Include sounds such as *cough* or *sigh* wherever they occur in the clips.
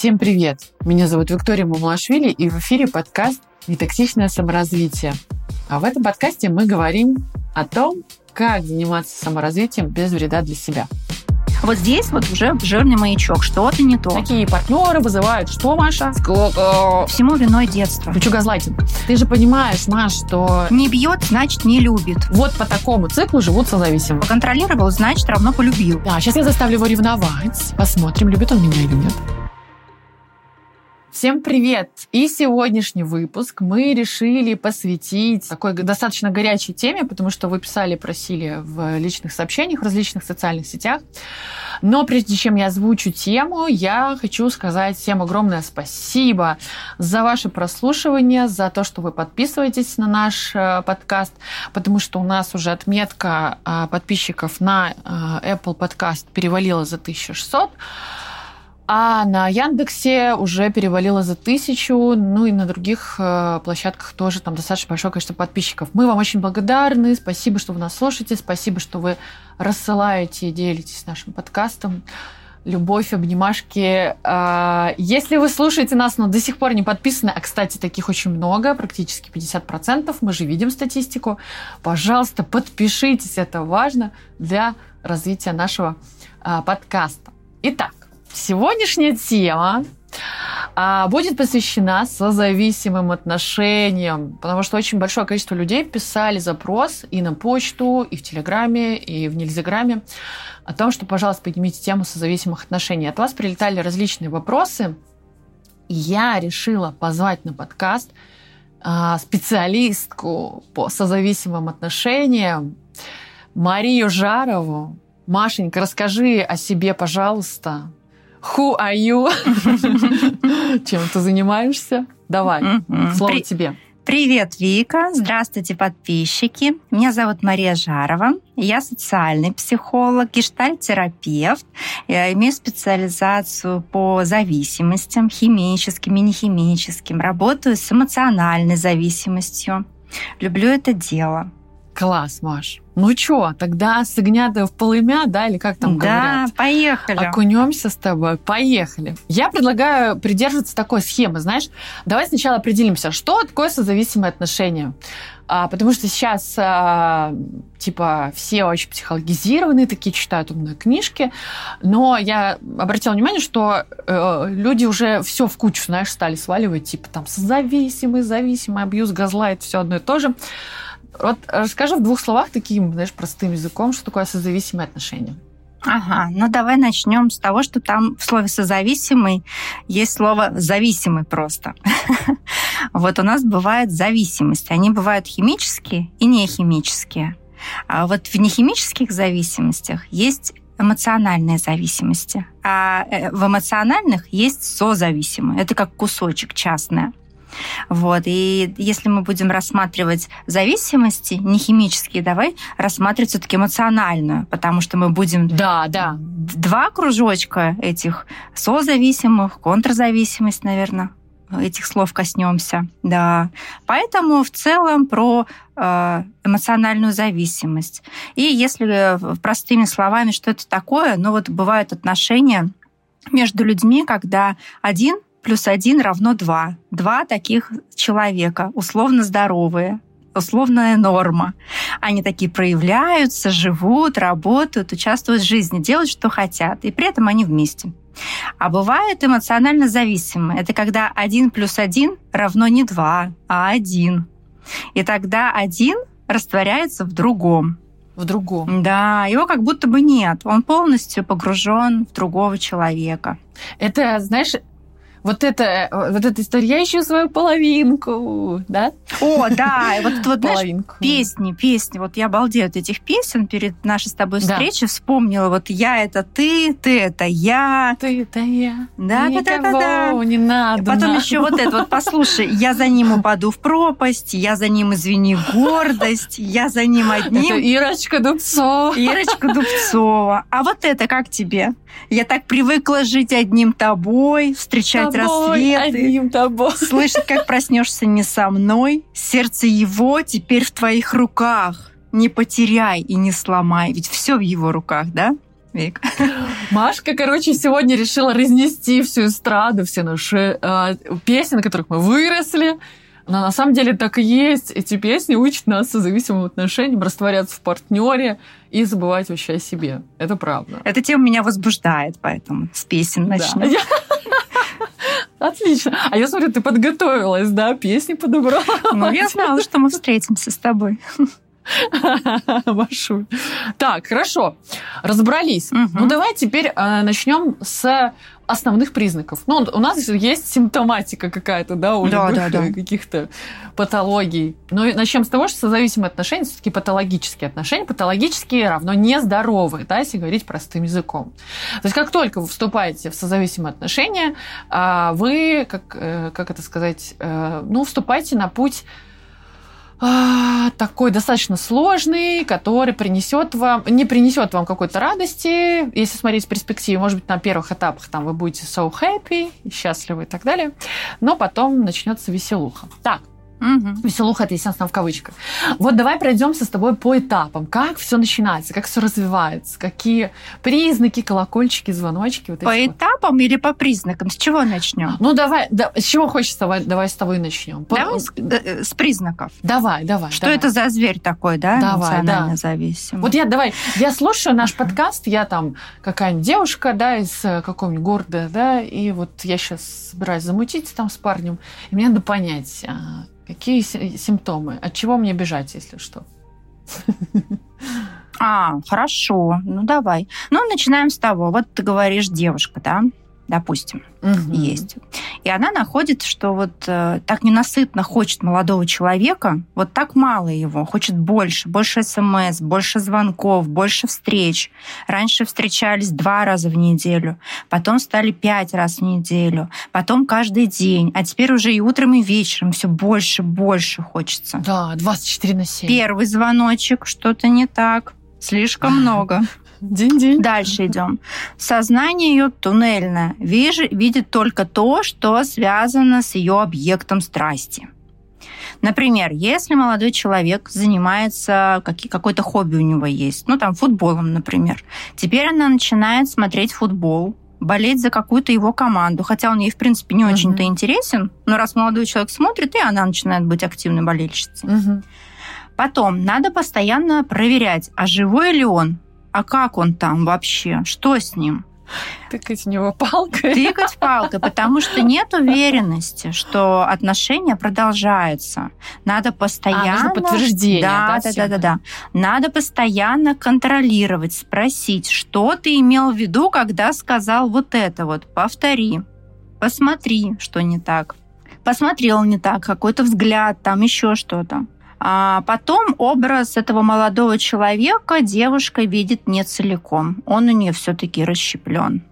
Всем привет! Меня зовут Виктория Мамлашвили, и в эфире подкаст «Нетоксичное саморазвитие». А в этом подкасте мы говорим о том, как заниматься саморазвитием без вреда для себя. Вот здесь вот уже жирный маячок, что-то не то. Такие партнеры вызывают что, Маша? Сколько? Всему виной детство. Включу газлайтинг. Ты же понимаешь, Маш, что... Не бьет, значит, не любит. Вот по такому циклу живут созависимые. Контролировал, значит, равно полюбил. Да, сейчас я заставлю его ревновать. Посмотрим, любит он меня или нет. Всем привет! И сегодняшний выпуск мы решили посвятить такой достаточно горячей теме, потому что вы писали, просили в личных сообщениях, в различных социальных сетях. Но прежде чем я озвучу тему, я хочу сказать всем огромное спасибо за ваше прослушивание, за то, что вы подписываетесь на наш э, подкаст, потому что у нас уже отметка э, подписчиков на э, Apple Podcast перевалила за 1600. А на Яндексе уже перевалило за тысячу, ну и на других э, площадках тоже там достаточно большое количество подписчиков. Мы вам очень благодарны, спасибо, что вы нас слушаете, спасибо, что вы рассылаете и делитесь нашим подкастом. Любовь, обнимашки. А, если вы слушаете нас, но до сих пор не подписаны, а, кстати, таких очень много, практически 50%, мы же видим статистику, пожалуйста, подпишитесь, это важно для развития нашего а, подкаста. Итак, Сегодняшняя тема а, будет посвящена созависимым отношениям, потому что очень большое количество людей писали запрос и на почту, и в Телеграме, и в Нельзяграме о том, что, пожалуйста, поднимите тему созависимых отношений. От вас прилетали различные вопросы, и я решила позвать на подкаст а, специалистку по созависимым отношениям Марию Жарову. Машенька, расскажи о себе, пожалуйста. Who are you? *laughs* Чем ты занимаешься? Давай, слово При... тебе. Привет, Вика! Здравствуйте, подписчики! Меня зовут Мария Жарова. Я социальный психолог, гештальтерапевт. Я имею специализацию по зависимостям, химическим и нехимическим. Работаю с эмоциональной зависимостью. Люблю это дело. Класс, Маш. Ну что, тогда с огня в полымя, да, или как там да, говорят? Да, поехали. Окунемся с тобой, поехали. Я предлагаю придерживаться такой схемы, знаешь. Давай сначала определимся, что такое созависимые отношения. А, потому что сейчас, а, типа, все очень психологизированные, такие читают умные книжки. Но я обратила внимание, что э, люди уже все в кучу, знаешь, стали сваливать, типа, там, созависимый, зависимый, абьюз, газлайт, все одно и то же. Вот расскажи в двух словах таким, знаешь, простым языком, что такое созависимые отношения. Ага, ну давай начнем с того, что там в слове созависимый есть слово зависимый просто. *laughs* Вот у нас бывает зависимость. Они бывают химические и нехимические. А вот в нехимических зависимостях есть эмоциональные зависимости, а э, в эмоциональных есть созависимые. Это как кусочек частное. Вот. И если мы будем рассматривать зависимости, не химические, давай рассматривать все-таки эмоциональную, потому что мы будем да, да. два кружочка этих созависимых, контрзависимость, наверное, этих слов коснемся. Да. Поэтому в целом про э, эмоциональную зависимость. И если простыми словами, что это такое, ну вот бывают отношения между людьми, когда один плюс один равно два. Два таких человека, условно здоровые, условная норма. Они такие проявляются, живут, работают, участвуют в жизни, делают, что хотят, и при этом они вместе. А бывает эмоционально зависимые. Это когда один плюс один равно не два, а один. И тогда один растворяется в другом. В другом. Да, его как будто бы нет. Он полностью погружен в другого человека. Это, знаешь, вот это, вот эта история, я ищу свою половинку, да? О, да, вот, вот знаешь, песни, песни, вот я обалдею от этих песен перед нашей с тобой встречей, да. вспомнила, вот я это ты, ты это я. Ты это я. Да, да, да, да, да. не надо. Потом надо. еще вот это, вот послушай, я за ним упаду в пропасть, я за ним, извини, гордость, я за ним одним. Это Ирочка Дубцова. Ирочка Дубцова. А вот это как тебе? Я так привыкла жить одним тобой, встречать тобой, рассветы. Тобой. Слышать, как проснешься не со мной. Сердце его теперь в твоих руках. Не потеряй и не сломай, ведь все в его руках, да? Вик. Машка, короче, сегодня решила разнести всю эстраду, все наши э, песни, на которых мы выросли. Но на самом деле так и есть. Эти песни учат нас созависимым отношениям, растворяться в партнере и забывать вообще о себе. Это правда. Эта тема меня возбуждает, поэтому с песен начнем. Да. *laughs* Отлично. А я смотрю, ты подготовилась, да? Песни подобрала. Ну, я знала, что мы встретимся с тобой. *laughs* Машу. Так, хорошо. Разобрались. Угу. Ну, давай теперь э, начнем с основных признаков. Ну, у нас есть симптоматика какая-то, да, у да, любых да, да. каких-то патологий. Но начнем с того, что созависимые отношения все-таки патологические отношения. Патологические равно нездоровые, да, если говорить простым языком. То есть как только вы вступаете в созависимые отношения, а, вы, как, э, как это сказать, э, ну, вступаете на путь а, такой достаточно сложный, который принесет вам, не принесет вам какой-то радости, если смотреть с перспективы, может быть, на первых этапах там вы будете so happy, счастливы и так далее, но потом начнется веселуха. Так, Угу. Веселуха это, естественно, в кавычках. Вот давай пройдемся с тобой по этапам. Как все начинается, как все развивается, какие признаки, колокольчики, звоночки. Вот по этапам вот. или по признакам? С чего начнем? Ну, давай, да, с чего хочется, давай, с тобой начнем. Давай с, э, с признаков. Давай, давай. Что давай. это за зверь такой, да? Давай, да. зависимый. Вот я, давай, я слушаю наш подкаст, я там какая-нибудь девушка, да, из э, какого-нибудь города, да, и вот я сейчас собираюсь замутить там с парнем, и мне надо понять, а, Какие симптомы? От чего мне бежать, если что? *laughs* А, хорошо. Ну, давай. Ну, начинаем с того. Вот ты говоришь девушка, да? допустим, угу. есть. И она находит, что вот э, так ненасытно хочет молодого человека, вот так мало его, хочет больше, больше смс, больше звонков, больше встреч. Раньше встречались два раза в неделю, потом стали пять раз в неделю, потом каждый день, а теперь уже и утром, и вечером все больше, больше хочется. Да, 24 на 7. Первый звоночек, что-то не так, слишком много. День-день. Дальше идем. Сознание ее туннельное. Вижу, видит только то, что связано с ее объектом страсти. Например, если молодой человек занимается, какой-то хобби у него есть, ну там футболом, например, теперь она начинает смотреть футбол, болеть за какую-то его команду, хотя он ей, в принципе, не uh-huh. очень-то интересен, но раз молодой человек смотрит, и она начинает быть активной болельщицей. Uh-huh. Потом надо постоянно проверять, а живой ли он, а как он там вообще? Что с ним? Тыкать в него палкой. Тыкать палкой, потому что нет уверенности, что отношения продолжаются. Надо постоянно... А, нужно подтверждение. Да, да, да, да, да. Надо постоянно контролировать, спросить, что ты имел в виду, когда сказал вот это вот. Повтори. Посмотри, что не так. Посмотрел не так, какой-то взгляд, там еще что-то. А потом образ этого молодого человека девушка видит не целиком. Он у нее все-таки расщеплен.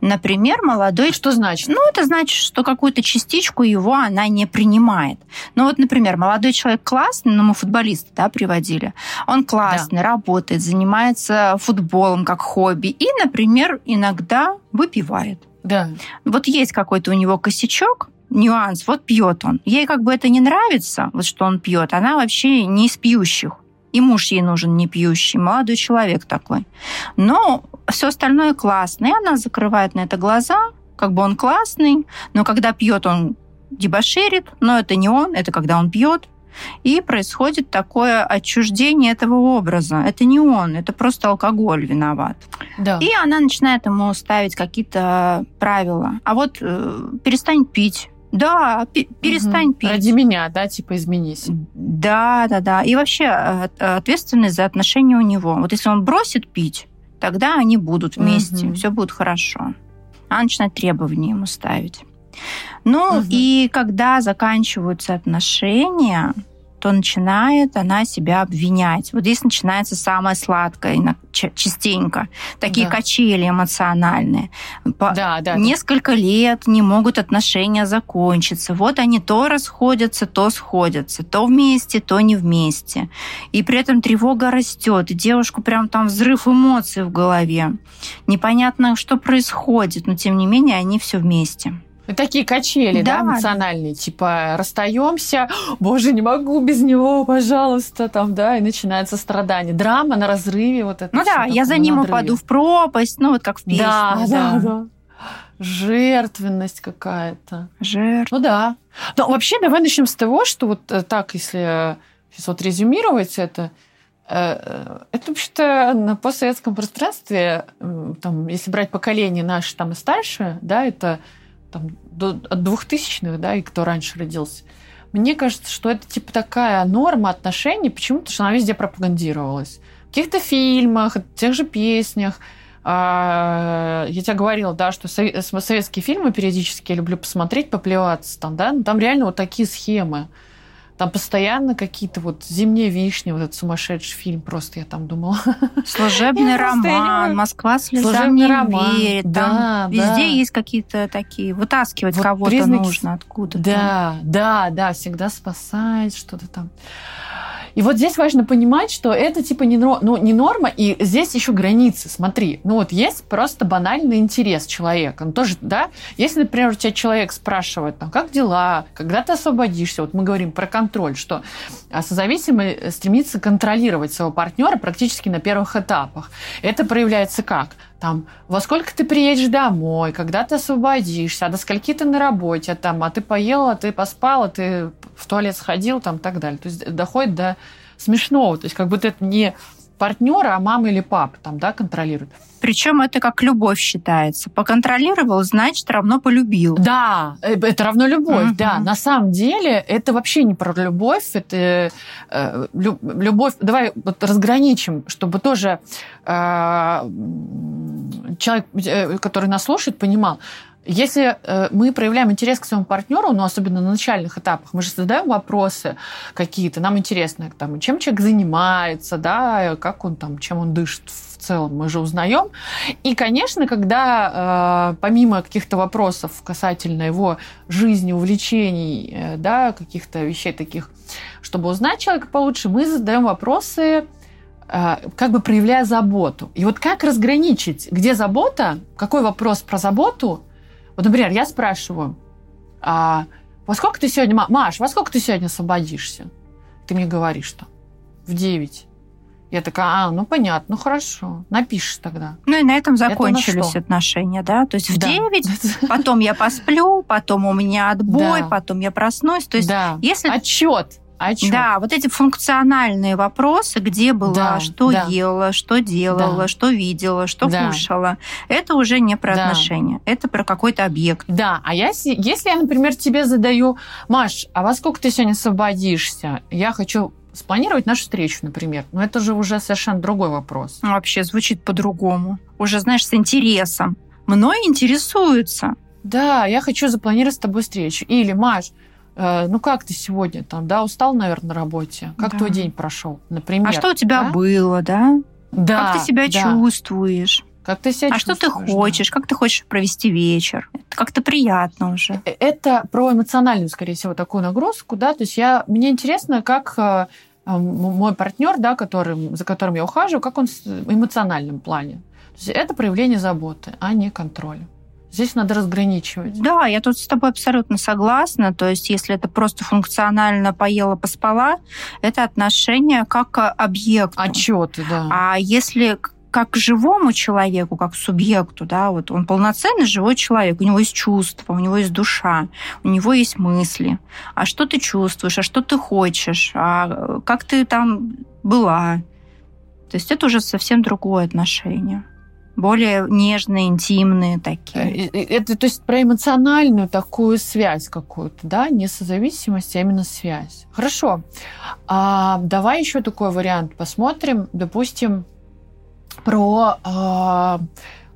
Например, молодой... Что значит? Ну, это значит, что какую-то частичку его она не принимает. Ну, вот, например, молодой человек классный, ну, мы футболиста, да, приводили. Он классный, да. работает, занимается футболом как хобби и, например, иногда выпивает. Да. Вот есть какой-то у него косячок, нюанс. Вот пьет он. Ей как бы это не нравится, вот что он пьет. Она вообще не из пьющих. И муж ей нужен не пьющий, молодой человек такой. Но все остальное классно. И она закрывает на это глаза, как бы он классный, но когда пьет, он дебоширит, но это не он, это когда он пьет. И происходит такое отчуждение этого образа. Это не он, это просто алкоголь виноват. Да. И она начинает ему ставить какие-то правила. А вот э, перестань пить, да, перестань угу. пить. Ради меня, да, типа изменись. Да, да, да. И вообще э, ответственность за отношения у него. Вот если он бросит пить, тогда они будут вместе, угу. все будет хорошо. Она начинает требования ему ставить. Ну угу. и когда заканчиваются отношения, то начинает она себя обвинять. Вот здесь начинается самое сладкое частенько. Такие да. качели эмоциональные. По да, да, несколько да. лет не могут отношения закончиться. Вот они то расходятся, то сходятся. То вместе, то не вместе. И при этом тревога растет. И девушку прям там взрыв эмоций в голове. Непонятно, что происходит, но тем не менее они все вместе. Такие качели, да, да, эмоциональные, типа расстаемся, *gasps* боже, не могу без него, пожалуйста, там, да, и начинается страдание. Драма на разрыве, вот это. Ну да, я за ним упаду в пропасть, ну вот как в песне. Да, да, да. да. Жертвенность какая-то. Жертв. Ну да. Но вообще давай начнем с того, что вот э, так, если сейчас вот резюмировать это, э, это вообще-то на постсоветском пространстве, там, если брать поколение наше там и старше, да, это там, до, от двухтысячных, да, и кто раньше родился. Мне кажется, что это типа такая норма отношений, почему-то, что она везде пропагандировалась. В каких-то фильмах, в тех же песнях. А, я тебе говорила, да, что советские фильмы периодически я люблю посмотреть, поплеваться там, да, там реально вот такие схемы. Там постоянно какие-то вот «Зимние вишни», вот этот сумасшедший фильм, просто я там думала. *laughs* Служебный роман, «Москва слезам не верит». Там везде есть какие-то такие, вытаскивать кого-то нужно откуда-то. Да, да, да, всегда спасать что-то там. И вот здесь важно понимать, что это типа не, ну, не норма, и здесь еще границы. Смотри, ну вот есть просто банальный интерес человека. Ну тоже, да, если, например, у тебя человек спрашивает, там, как дела, когда ты освободишься, вот мы говорим про контроль, что созависимый стремится контролировать своего партнера практически на первых этапах. Это проявляется как? Там, во сколько ты приедешь домой, когда ты освободишься, а до скольки ты на работе, там, а ты поела, ты поспала, ты в туалет сходил, там, так далее. То есть доходит до смешного. То есть как будто это не партнера, а мама или папа там, да, контролируют. Причем это как любовь считается. Поконтролировал, значит, равно полюбил. Да, э, это равно любовь, угу. да. На самом деле это вообще не про любовь, это э, любовь. Давай вот разграничим, чтобы тоже э, человек, э, который нас слушает, понимал. Если э, мы проявляем интерес к своему партнеру, ну, особенно на начальных этапах, мы же задаем вопросы какие-то, нам интересно, там, чем человек занимается, да, как он там, чем он дышит в целом, мы же узнаем. И, конечно, когда э, помимо каких-то вопросов касательно его жизни, увлечений, э, да, каких-то вещей таких, чтобы узнать человека получше, мы задаем вопросы как бы проявляя заботу. И вот как разграничить, где забота, какой вопрос про заботу, вот, например, я спрашиваю, а во сколько ты сегодня, Маш, во сколько ты сегодня освободишься? Ты мне говоришь, что в 9. Я такая, а, ну понятно, ну хорошо, напишешь тогда. Ну и на этом закончились это отношения, да? То есть в да. 9, *laughs* потом я посплю, потом у меня отбой, да. потом я проснусь. То есть да. если... Отчет. О чем? Да, вот эти функциональные вопросы, где была, да, что да. ела, что делала, да. что видела, что да. кушала, это уже не про да. отношения, это про какой-то объект. Да, а я, если я, например, тебе задаю, Маш, а во сколько ты сегодня освободишься? Я хочу спланировать нашу встречу, например. Но это же уже совершенно другой вопрос. Вообще звучит по-другому. Уже, знаешь, с интересом. Мной интересуются. Да, я хочу запланировать с тобой встречу. Или, Маш, ну как ты сегодня там, да, устал, наверное, на работе? Как да. твой день прошел, например? А что у тебя да? было, да? Да. Как ты себя да. чувствуешь? Как ты себя а что ты хочешь? Да. Как ты хочешь провести вечер? Это как-то приятно уже. Э, это про эмоциональную, скорее всего, такую нагрузку, да. То есть я мне интересно, как э, мой партнер, да, который, за которым я ухаживаю, как он в эмоциональном плане. То есть это проявление заботы, а не контроля. Здесь надо разграничивать. Да, я тут с тобой абсолютно согласна. То есть, если это просто функционально поела, поспала, это отношение как к объекту. Отчеты, да. А если как к живому человеку, как к субъекту, да, вот он полноценный живой человек, у него есть чувства, у него есть душа, у него есть мысли. А что ты чувствуешь, а что ты хочешь, а как ты там была? То есть это уже совсем другое отношение более нежные, интимные такие. Э, это, то есть, про эмоциональную такую связь какую-то, да, не созависимость, а именно связь. Хорошо. А, давай еще такой вариант посмотрим. Допустим, про... А,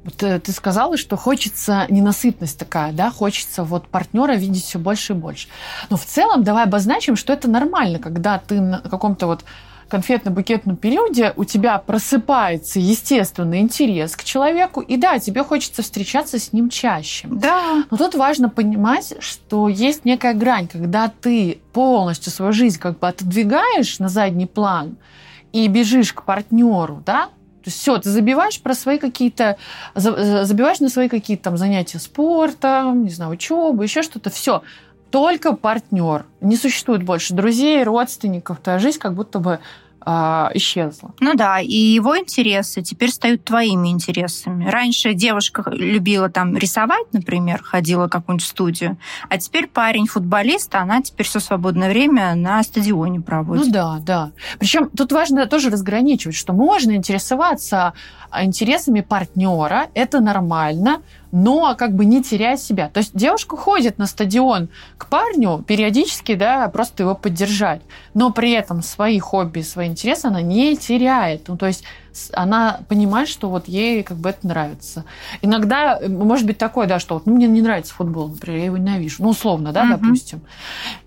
вот э, ты сказала, что хочется ненасытность такая, да, хочется вот партнера видеть все больше и больше. Но в целом давай обозначим, что это нормально, когда ты на каком-то вот конфетно-букетном периоде у тебя просыпается естественный интерес к человеку, и да, тебе хочется встречаться с ним чаще. Да. Но тут важно понимать, что есть некая грань, когда ты полностью свою жизнь как бы отодвигаешь на задний план и бежишь к партнеру, да, То есть все, ты забиваешь про свои какие-то, забиваешь на свои какие-то там занятия спортом, не знаю, учебу, еще что-то. Все, только партнер. Не существует больше друзей, родственников. Твоя жизнь как будто бы а, исчезла. Ну да, и его интересы теперь стают твоими интересами. Раньше девушка любила там рисовать, например, ходила в какую-нибудь студию, а теперь парень футболист, а она теперь все свободное время на стадионе проводит. Ну да, да. Причем тут важно тоже разграничивать, что можно интересоваться интересами партнера, это нормально, но как бы не теряя себя. То есть девушка ходит на стадион к парню периодически, да, просто его поддержать, но при этом свои хобби, свои интересы она не теряет. Ну, то есть она понимает, что вот ей как бы это нравится. Иногда может быть такое, да, что вот ну, мне не нравится футбол, например, я его ненавижу, ну условно, да, mm-hmm. допустим.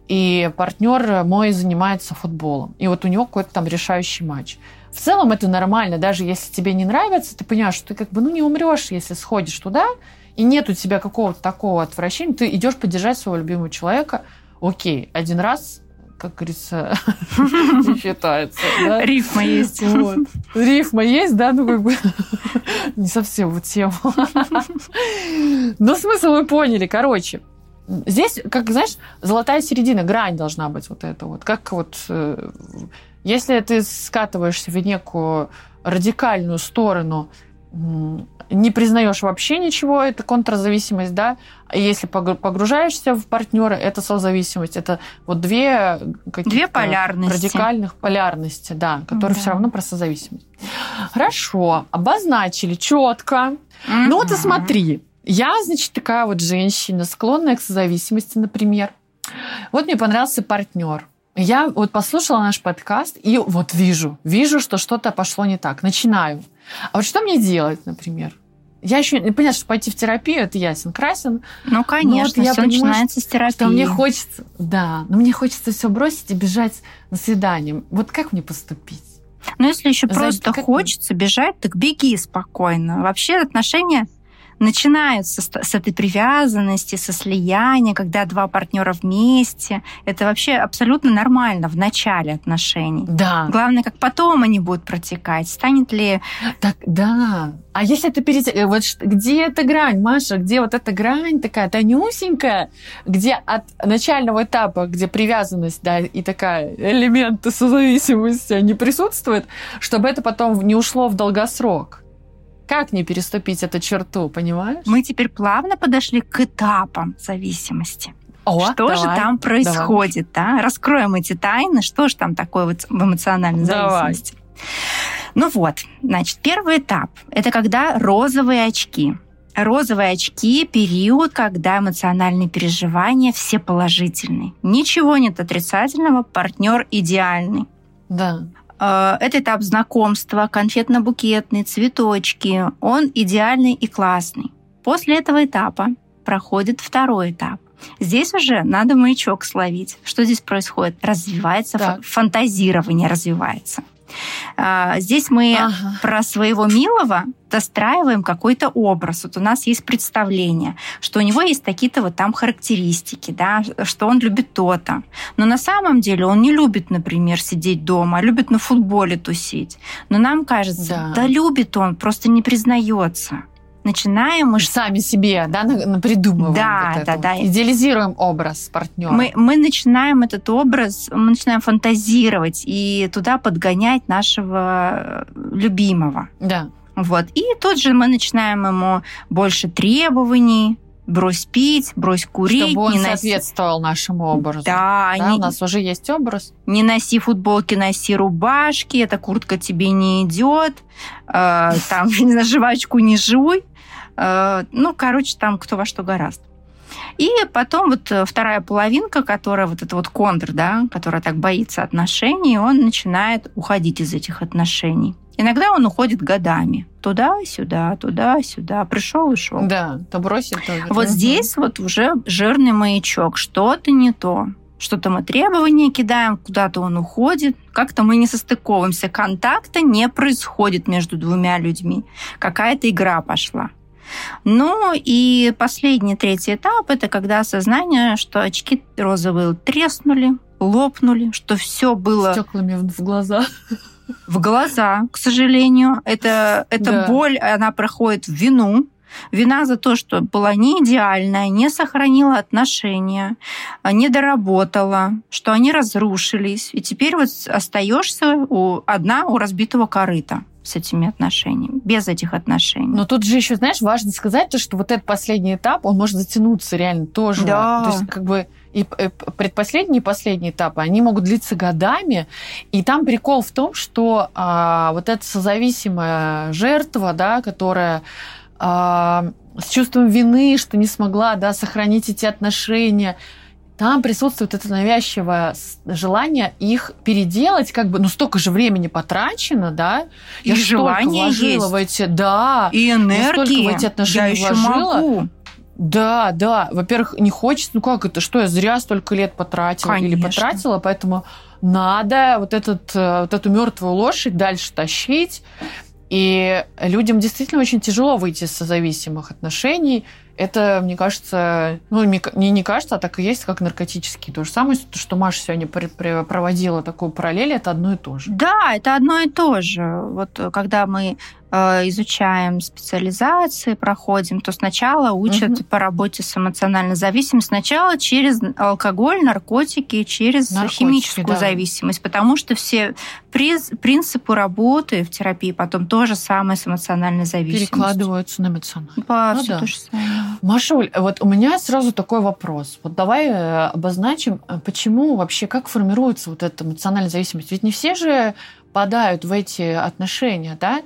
И партнер мой занимается футболом, и вот у него какой-то там решающий матч. В целом это нормально, даже если тебе не нравится, ты понимаешь, что ты как бы ну, не умрешь, если сходишь туда, и нет у тебя какого-то такого отвращения, ты идешь поддержать своего любимого человека, окей, один раз как говорится, *laughs* не считается. Да? Рифма есть. Вот. Рифма есть, да, ну как бы *laughs* не совсем вот тема. Но смысл вы поняли, короче. Здесь, как, знаешь, золотая середина, грань должна быть вот эта вот. Как вот э, если ты скатываешься в некую радикальную сторону, не признаешь вообще ничего, это контрзависимость, да. А если погружаешься в партнера, это созависимость. Это вот две две полярности. радикальных полярности, да, которые да. все равно про созависимость. Хорошо, обозначили четко. Mm-hmm. Ну вот и смотри, я, значит, такая вот женщина, склонная к созависимости, например. Вот мне понравился партнер. Я вот послушала наш подкаст и вот вижу, вижу, что что-то пошло не так. Начинаю. А вот что мне делать, например? Я еще не понятно, что пойти в терапию, это ясен красен. Ну, конечно, вот я все понимаю, начинается с терапии. Что мне хочется, да, но мне хочется все бросить и бежать на свидание. Вот как мне поступить? Ну, если еще За просто как... хочется бежать, так беги спокойно. Вообще отношения начинаются с, с этой привязанности, со слияния, когда два партнера вместе. Это вообще абсолютно нормально в начале отношений. Да. Главное, как потом они будут протекать. Станет ли... Так, да. А если это перед... Э, вот где эта грань, Маша? Где вот эта грань такая тонюсенькая, где от начального этапа, где привязанность, да, и такая элементы созависимости не присутствует, чтобы это потом не ушло в долгосрок? Как не переступить эту черту, понимаешь? Мы теперь плавно подошли к этапам зависимости. О, что давай, же там происходит, давай. да? Раскроем эти тайны, что же там такое вот в эмоциональной давай. зависимости. Ну вот, значит, первый этап – это когда розовые очки. Розовые очки – период, когда эмоциональные переживания все положительные. Ничего нет отрицательного, партнер идеальный. Да. Э, это этап знакомства, конфетно-букетный, цветочки. Он идеальный и классный. После этого этапа проходит второй этап. Здесь уже надо маячок словить. Что здесь происходит? Развивается так. фантазирование, развивается. А, здесь мы ага. про своего милого достраиваем какой-то образ. Вот у нас есть представление, что у него есть какие-то вот там характеристики, да, что он любит то-то. Но на самом деле он не любит, например, сидеть дома, а любит на футболе тусить. Но нам кажется, да, да любит он, просто не признается начинаем мы сами себе, да, придумываем. Да, вот да, да. Идеализируем образ партнера. Мы, мы начинаем этот образ, мы начинаем фантазировать и туда подгонять нашего любимого. Да. Вот. И тут же мы начинаем ему больше требований, брось пить, брось курить. Чтобы он не соответствовал носи... нашему образу. Да, да не... у нас уже есть образ. Не носи футболки, носи рубашки, эта куртка тебе не идет, э, там, *laughs* не знаю, жвачку не жуй. Э, ну, короче, там кто во что гораст. И потом вот э, вторая половинка, которая вот это вот контр, да, которая так боится отношений, он начинает уходить из этих отношений. Иногда он уходит годами. Туда-сюда, туда-сюда. Пришел, ушел. Да, то бросит, то Вот здесь вот уже жирный маячок. Что-то не то. Что-то мы требования кидаем, куда-то он уходит, как-то мы не состыковываемся. Контакта не происходит между двумя людьми. Какая-то игра пошла. Ну и последний, третий этап – это когда осознание, что очки розовые треснули, лопнули, что все было... Стеклами в глаза. В глаза, к сожалению. Это, эта да. боль, она проходит в вину, Вина за то, что была не идеальная, не сохранила отношения, не доработала, что они разрушились. И теперь вот остаешься у, одна у разбитого корыта с этими отношениями, без этих отношений. Но тут же еще, знаешь, важно сказать то, что вот этот последний этап, он может затянуться реально тоже. Да. То есть как бы и предпоследний и последний этапы, они могут длиться годами. И там прикол в том, что а, вот эта созависимая жертва, да, которая а, с чувством вины, что не смогла да, сохранить эти отношения, там присутствует это навязчивое желание их переделать, как бы, ну, столько же времени потрачено, да? И я желание есть. в эти, да. И энергии. Я в эти отношения я вложила. Могу. Да, да. Во-первых, не хочется, ну как это, что я зря столько лет потратила Конечно. или потратила, поэтому надо вот, этот, э, вот эту мертвую лошадь дальше тащить. И людям действительно очень тяжело выйти из созависимых отношений, это, мне кажется, ну, не, не кажется, а так и есть, как наркотические. То же самое, что Маша сегодня проводила такую параллель, это одно и то же. Да, это одно и то же. Вот когда мы изучаем специализации, проходим, то сначала учат угу. по работе с эмоциональной зависимостью, сначала через алкоголь, наркотики, через наркотики, химическую да. зависимость, потому что все принципы работы в терапии потом то же самое с эмоциональной зависимостью. Перекладываются на эмоциональную. По ну, все да. то же самое. Машуль, вот у меня сразу такой вопрос. Вот давай э, обозначим, э, почему вообще, как формируется вот эта эмоциональная зависимость? Ведь не все же падают в эти отношения, да?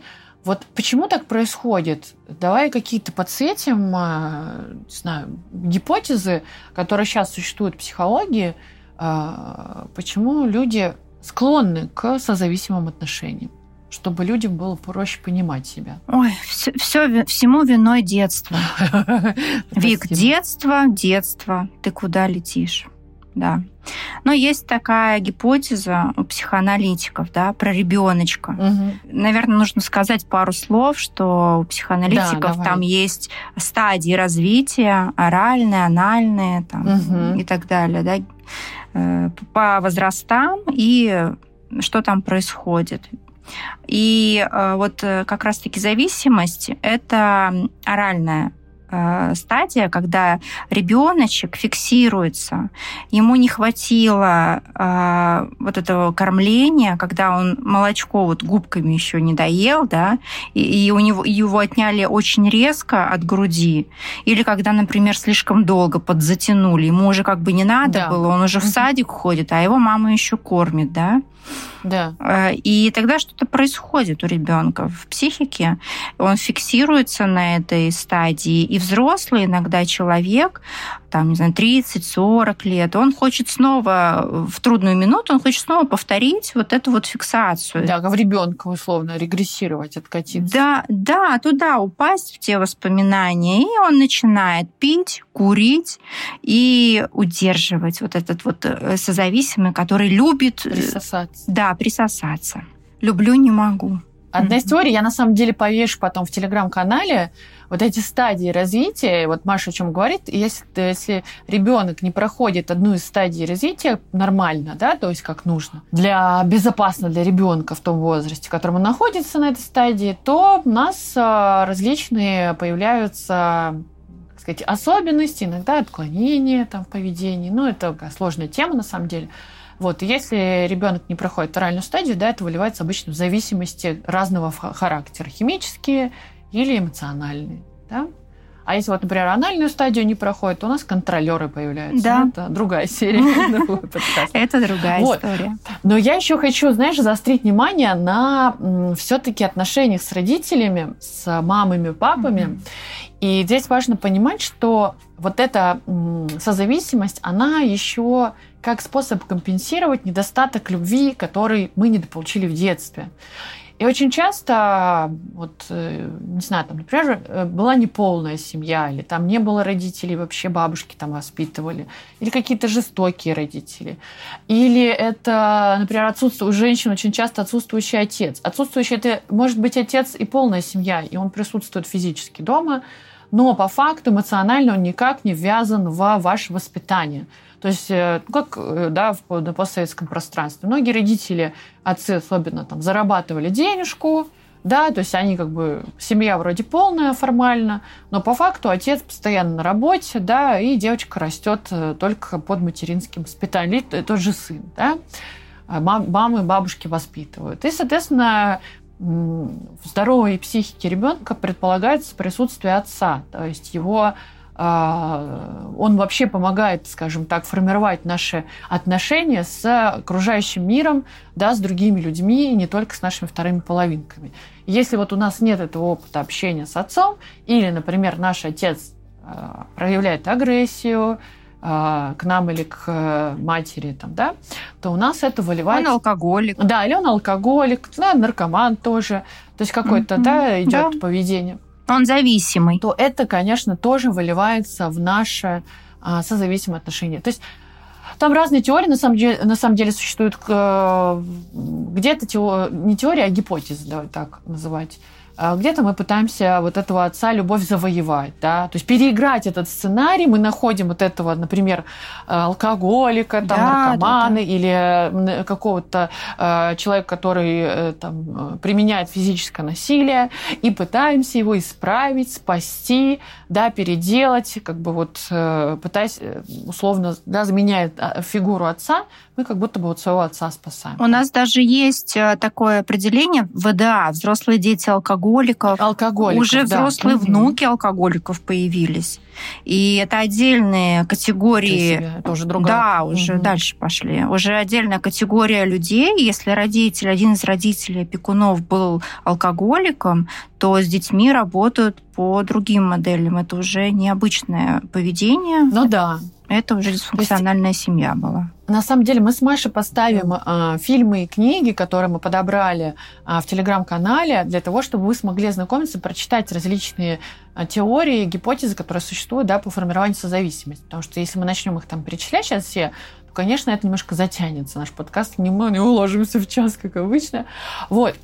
Вот почему так происходит? Давай какие-то подсветим, э, не знаю, гипотезы, которые сейчас существуют в психологии, почему люди склонны к созависимым отношениям чтобы людям было проще понимать себя. Ой, все, все всему виной детство. *laughs* Вик, детство, детство. Ты куда летишь? Да. Но есть такая гипотеза у психоаналитиков, да, про ребеночка. Угу. Наверное, нужно сказать пару слов, что у психоаналитиков да, там есть стадии развития, оральные, анальные, там, угу. и так далее, да, э, по возрастам и что там происходит. И э, вот э, как раз-таки зависимость – это оральная э, стадия, когда ребеночек фиксируется, ему не хватило э, вот этого кормления, когда он молочко вот губками еще не доел, да, и, и у него его отняли очень резко от груди, или когда, например, слишком долго подзатянули, ему уже как бы не надо да. было, он уже в садик ходит, а его мама еще кормит, да. Да. Э, и тогда что-то происходит у ребенка в психике. Он фиксируется на этой стадии. И взрослый иногда человек, там, не знаю, 30-40 лет, он хочет снова в трудную минуту, он хочет снова повторить вот эту вот фиксацию. Да, как в ребенка условно регрессировать, откатиться. Да, да, туда упасть в те воспоминания, и он начинает пить, курить и удерживать вот этот вот э, созависимый, который любит... Э, присосаться. Да, присосаться. Люблю, не могу. Одна из теорий, я на самом деле повешу потом в телеграм-канале, вот эти стадии развития, вот Маша о чем говорит, если, если ребенок не проходит одну из стадий развития нормально, да, то есть как нужно, для безопасно для ребенка в том возрасте, в котором он находится на этой стадии, то у нас а, различные появляются так сказать, особенности, иногда отклонения там, в поведении. Ну, это сложная тема на самом деле. Вот, если ребенок не проходит оральную стадию, да, это выливается обычно в зависимости разного характера, химические или эмоциональные, да. А если вот, например, анальную стадию не проходит, то у нас контролеры появляются. Да. Ну, это другая серия. *laughs* Это другая история. Но я еще хочу, знаешь, заострить внимание на все-таки отношениях с родителями, с мамами, папами. И здесь важно понимать, что вот эта созависимость, она еще как способ компенсировать недостаток любви, который мы недополучили в детстве. И очень часто, вот, э, не знаю, там, например, э, была неполная семья, или там не было родителей, вообще бабушки там воспитывали, или какие-то жестокие родители. Или это, например, отсутствует у женщин очень часто отсутствующий отец. Отсутствующий это может быть отец и полная семья, и он присутствует физически дома, но по факту эмоционально он никак не ввязан в ваше воспитание. То есть, э, ну, как э, да, в, на постсоветском пространстве. Многие родители, отцы особенно, там, зарабатывали денежку, да, то есть они как бы, семья вроде полная формально, но по факту отец постоянно на работе, да, и девочка растет э, только под материнским воспитанием, или тот же сын, да, а мамы и бабушки воспитывают. И, соответственно, в здоровой психике ребенка предполагается присутствие отца, то есть его он вообще помогает, скажем так, формировать наши отношения с окружающим миром, да, с другими людьми, не только с нашими вторыми половинками. Если вот у нас нет этого опыта общения с отцом, или, например, наш отец а, проявляет агрессию, а, к нам или к матери, там, да, то у нас это выливается... Он алкоголик. Да, или он алкоголик, да, наркоман тоже. То есть какое-то, mm-hmm. да, идет да. поведение он зависимый, то это, конечно, тоже выливается в наше а, созависимое отношение. То есть там разные теории, на самом деле, на самом деле существуют. Э, где-то тео, не теория, а гипотеза, давай так называть. А где-то мы пытаемся вот этого отца любовь завоевать, да, то есть переиграть этот сценарий, мы находим вот этого, например, алкоголика, там, да, наркомана да, да. или какого-то э, человека, который э, там применяет физическое насилие, и пытаемся его исправить, спасти, да, переделать, как бы вот э, пытаясь э, условно, да, заменяет а, фигуру отца, мы как будто бы вот своего отца спасаем. У нас даже есть э, такое определение ВДА, взрослые дети алкоголиков. Алкоголиков, Уже да. взрослые угу. внуки алкоголиков появились. И это отдельные категории. Это уже другая. Да, уже угу. дальше пошли. Уже отдельная категория людей. Если родитель, один из родителей опекунов был алкоголиком, то с детьми работают по другим моделям. Это уже необычное поведение. Ну да. Это уже дисфункциональная есть, семья была. На самом деле мы с Машей поставим э, фильмы и книги, которые мы подобрали э, в телеграм-канале, для того, чтобы вы смогли ознакомиться, прочитать различные э, теории, гипотезы, которые существуют да, по формированию созависимости. Потому что если мы начнем их там перечислять сейчас все, конечно, это немножко затянется. Наш подкаст не мы не уложимся в час, как обычно. Вот.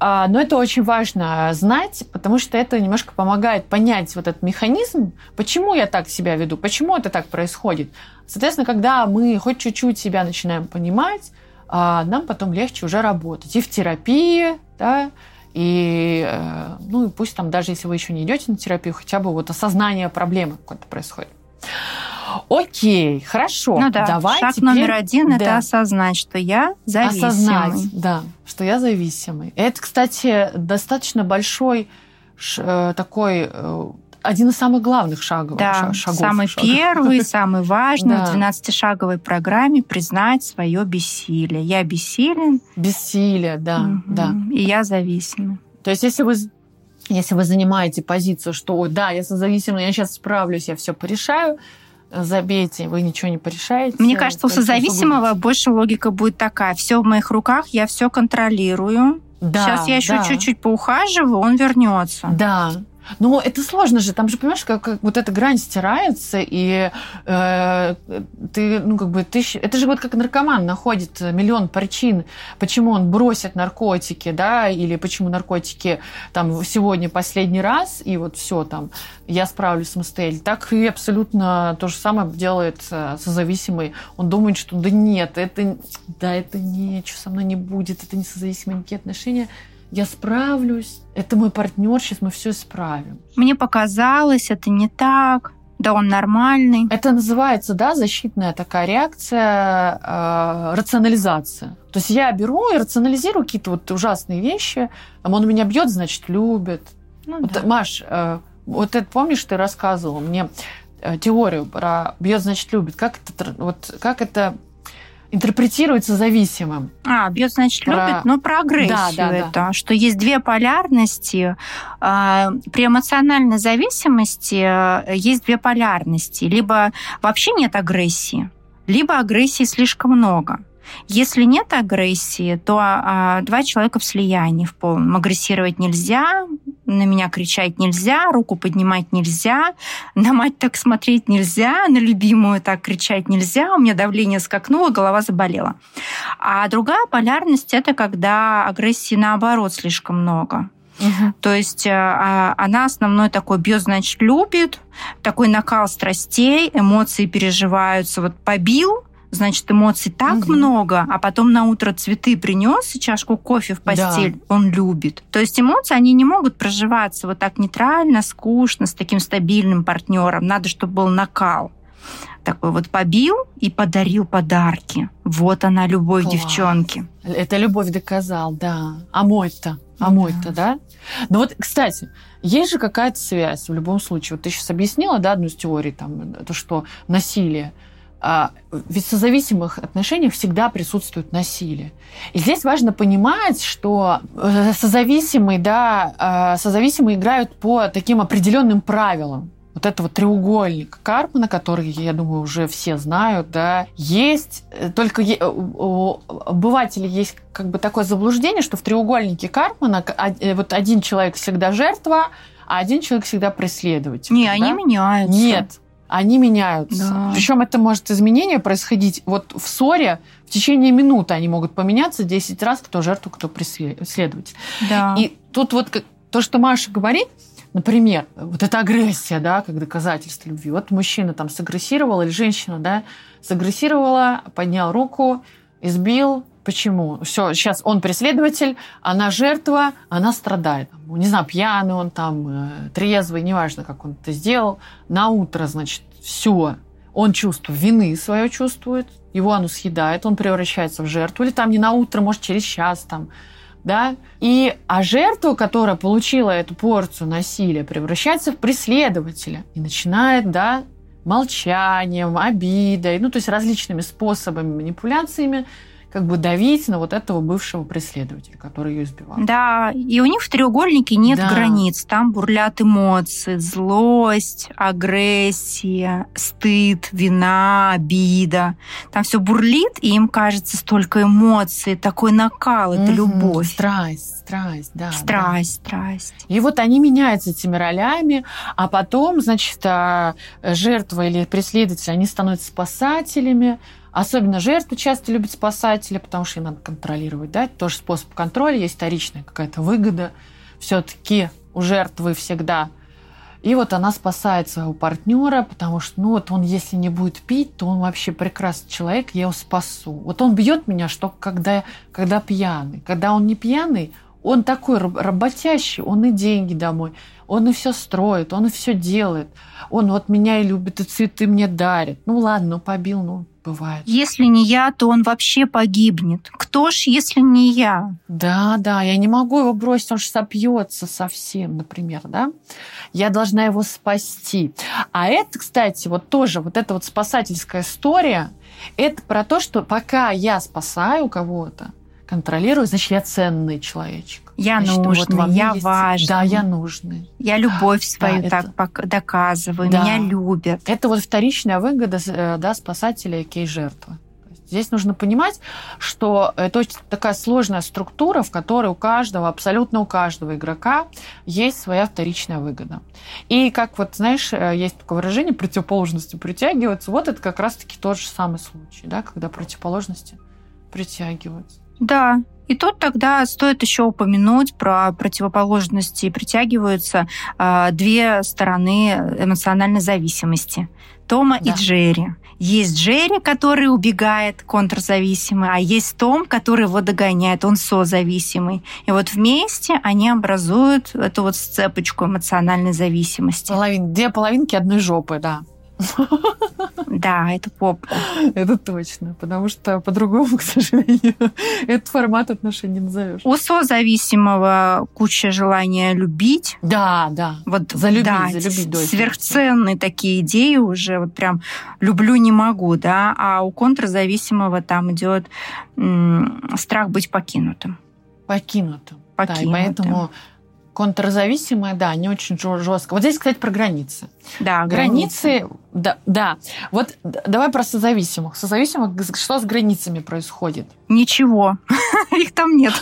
А, но это очень важно знать, потому что это немножко помогает понять вот этот механизм, почему я так себя веду, почему это так происходит. Соответственно, когда мы хоть чуть-чуть себя начинаем понимать, а, нам потом легче уже работать. И в терапии, да, и, э, ну, и пусть там, даже если вы еще не идете на терапию, хотя бы вот осознание проблемы какой-то происходит. Окей, хорошо. Ну да, Давай шаг теперь... номер один да. это осознать, что я зависимый. Осознать, да, что я зависимый. Это, кстати, достаточно большой э, такой э, один из самых главных шагов. Да, шагов, самый шагов. первый, самый важный *laughs* в 12-шаговой программе признать свое бессилие. Я бессилен. Бессилие, да, да. И я зависим. То есть, если вы если вы занимаете позицию, что да, я созависимый, я сейчас справлюсь, я все порешаю, забейте, вы ничего не порешаете. Мне кажется, у созависимого больше логика будет такая. Все в моих руках, я все контролирую. Да, Сейчас я еще да. чуть-чуть поухаживаю, он вернется. Да, но это сложно же, там же, понимаешь, как, как вот эта грань стирается, и э, ты, ну, как бы, ты, это же вот как наркоман находит миллион причин, почему он бросит наркотики, да, или почему наркотики там сегодня последний раз, и вот все там, я справлюсь самостоятельно. Так и абсолютно то же самое делает э, созависимый. Он думает, что да нет, это, да, это ничего со мной не будет, это не созависимые никакие отношения я справлюсь, это мой партнер, сейчас мы все исправим. Мне показалось, это не так, да он нормальный. Это называется, да, защитная такая реакция, э, рационализация. То есть я беру и рационализирую какие-то вот ужасные вещи, там он меня бьет, значит, любит. Ну, вот, да. Маш, э, вот это помнишь, ты рассказывала мне э, теорию про бьет, значит, любит. Как это, вот, как это интерпретируется зависимым. А, бьет, значит, про... любит, но про агрессию да, да, это, да. что есть две полярности. А, при эмоциональной зависимости э, есть две полярности. Либо вообще нет агрессии, либо агрессии слишком много. Если нет агрессии, то а, два человека в слиянии в полном. Агрессировать нельзя, на меня кричать нельзя, руку поднимать нельзя, на мать так смотреть нельзя, на любимую так кричать нельзя, у меня давление скакнуло, голова заболела. А другая полярность – это когда агрессии наоборот слишком много. Угу. То есть а, она основной такой бьет, значит, любит, такой накал страстей, эмоции переживаются. Вот побил, значит, эмоций так угу. много, а потом на утро цветы принес и чашку кофе в постель, да. он любит. То есть эмоции, они не могут проживаться вот так нейтрально, скучно, с таким стабильным партнером. Надо, чтобы был накал. Такой вот побил и подарил подарки. Вот она, любовь Класс. девчонки. Это любовь доказал, да. А мой-то? А мой-то, да? Ну вот, кстати, есть же какая-то связь в любом случае. Вот ты сейчас объяснила, да, одну из теорий, там, то, что насилие – ведь в созависимых отношениях всегда присутствует насилие. И здесь важно понимать, что э, созависимые, да, э, созависимые играют по таким определенным правилам. Вот этого треугольника Карпмана, который, я думаю, уже все знают, да, есть, э, только у обывателей есть как бы такое заблуждение, что в треугольнике Карпмана вот один человек всегда жертва, а один человек всегда преследователь. Не, да? они меняются. Нет, они меняются. Да. Причем это может изменение происходить вот в ссоре в течение минуты они могут поменяться 10 раз, кто жертва, кто преследователь. Да. И тут вот то, что Маша говорит, например, вот эта агрессия, да, как доказательство любви. Вот мужчина там сагрессировал или женщина, да, сагрессировала, поднял руку, избил, Почему? Все, сейчас он преследователь, она жертва, она страдает. Не знаю, пьяный он там, э, трезвый, неважно, как он это сделал. На утро, значит, все. Он чувство вины свое чувствует, его оно съедает, он превращается в жертву. Или там не на утро, может, через час там. Да? И, а жертва, которая получила эту порцию насилия, превращается в преследователя и начинает, да, молчанием, обидой, ну, то есть различными способами, манипуляциями как бы давить на вот этого бывшего преследователя, который ее избивал. Да, и у них в треугольнике нет да. границ. Там бурлят эмоции, злость, агрессия, стыд, вина, обида. Там все бурлит, и им кажется столько эмоций, такой накал, это угу, любовь. Страсть, страсть, да. Страсть, да. страсть. И вот они меняются этими ролями, а потом, значит, а, жертва или преследователь, они становятся спасателями, Особенно жертвы часто любят спасателя, потому что их надо контролировать. Да? Это тоже способ контроля, есть вторичная какая-то выгода. Все-таки у жертвы всегда. И вот она спасает своего партнера, потому что, ну вот он, если не будет пить, то он вообще прекрасный человек, я его спасу. Вот он бьет меня, что когда, когда пьяный. Когда он не пьяный, он такой работящий, он и деньги домой, он и все строит, он и все делает. Он вот меня и любит, и цветы мне дарит. Ну ладно, ну побил, ну бывает. Если не я, то он вообще погибнет. Кто ж, если не я? Да, да, я не могу его бросить, он же сопьется совсем, например, да? Я должна его спасти. А это, кстати, вот тоже, вот эта вот спасательская история, это про то, что пока я спасаю кого-то, контролирую, значит, я ценный человечек. Я значит, нужный, вот я есть... важный. Да, я нужный. Я любовь свою да, так это... доказываю, да. меня любят. Это вот вторичная выгода э, да, спасателя и жертвы. Здесь нужно понимать, что это очень такая сложная структура, в которой у каждого, абсолютно у каждого игрока есть своя вторичная выгода. И как вот, знаешь, э, есть такое выражение, противоположности притягиваются. Вот это как раз-таки тот же самый случай, да, когда противоположности притягиваются. Да, и тут тогда стоит еще упомянуть про противоположности. Притягиваются э, две стороны эмоциональной зависимости. Тома да. и Джерри. Есть Джерри, который убегает, контрзависимый, а есть Том, который его догоняет, он созависимый. И вот вместе они образуют эту вот сцепочку эмоциональной зависимости. Половин, две половинки одной жопы, да. *laughs* Да, это попка. Это точно, потому что по-другому, *laughs* к сожалению, этот формат отношений не назовешь. У созависимого куча желания любить. Да, да. Вот залюбить, да, залюбить дочь. Сверхценные такие идеи уже, вот прям люблю не могу, да, а у контрзависимого там идет страх быть покинутым. Покинутым. Покинутым. Да, и поэтому Контрзависимые, да, не очень жестко. Вот здесь, кстати, про границы. Да, границы. границы да, да. Вот давай про созависимых. Созависимых, что с границами происходит? Ничего. *laughs* Их там нет.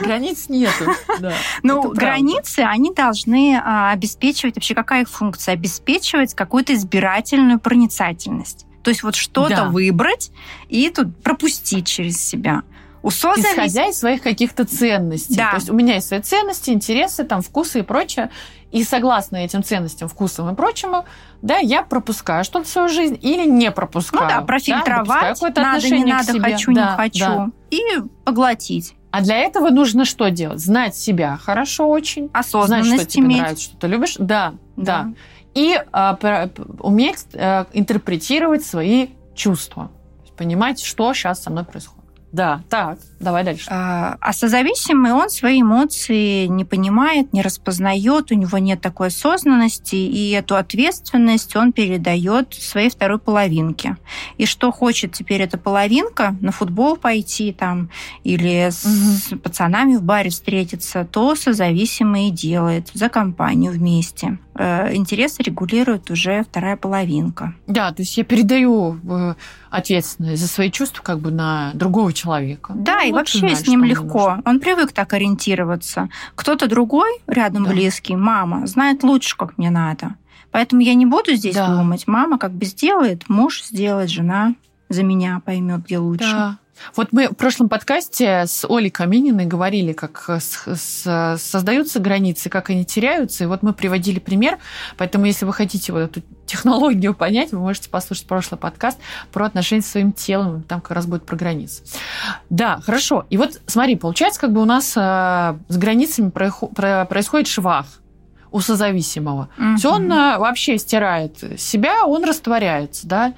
Границ нету. Да, ну, границы, они должны а, обеспечивать, вообще какая их функция? Обеспечивать какую-то избирательную проницательность. То есть вот что-то да. выбрать и тут пропустить через себя. У созавис... Исходя из своих каких-то ценностей. Да. То есть у меня есть свои ценности, интересы, там, вкусы и прочее. И согласно этим ценностям, вкусам и прочему, да, я пропускаю что-то в свою жизнь или не пропускаю. Ну да, профильтровать, да, надо, не надо, хочу, Да, не хочу. да. И поглотить. А для этого нужно что делать? Знать себя хорошо очень. Знать, что Осознанность тебе иметь. нравится, что ты любишь. Да, да. Да. И п- уметь а, интерпретировать свои чувства. Понимать, что сейчас со мной происходит. Да, так, давай дальше. А а созависимый, он свои эмоции не понимает, не распознает, у него нет такой осознанности, и эту ответственность он передает своей второй половинке. И что хочет теперь эта половинка, на футбол пойти там, или с пацанами в баре встретиться, то созависимый делает за компанию вместе. Э, Интересы регулирует уже вторая половинка. Да, то есть я передаю э, ответственность за свои чувства как бы на другого человека. Да, Ну, и вообще знать, с ним легко. нужно. Он привык так ориентироваться. Кто-то другой, рядом Да. близкий, мама, знает лучше, как мне надо. Поэтому я не буду здесь Да. думать. Мама как бы сделает, муж сделает, жена за меня поймет, где лучше. Да. Вот мы в прошлом подкасте с Олей Камининой говорили, как с- с- создаются границы, как они теряются. И вот мы приводили пример. Поэтому, если вы хотите вот эту технологию понять, вы можете послушать прошлый подкаст про отношения со своим телом. Там как раз будет про границы. Да, хорошо. И вот смотри, получается, как бы у нас э, с границами происходит швах у созависимого. То есть он а, вообще стирает себя, он растворяется, да.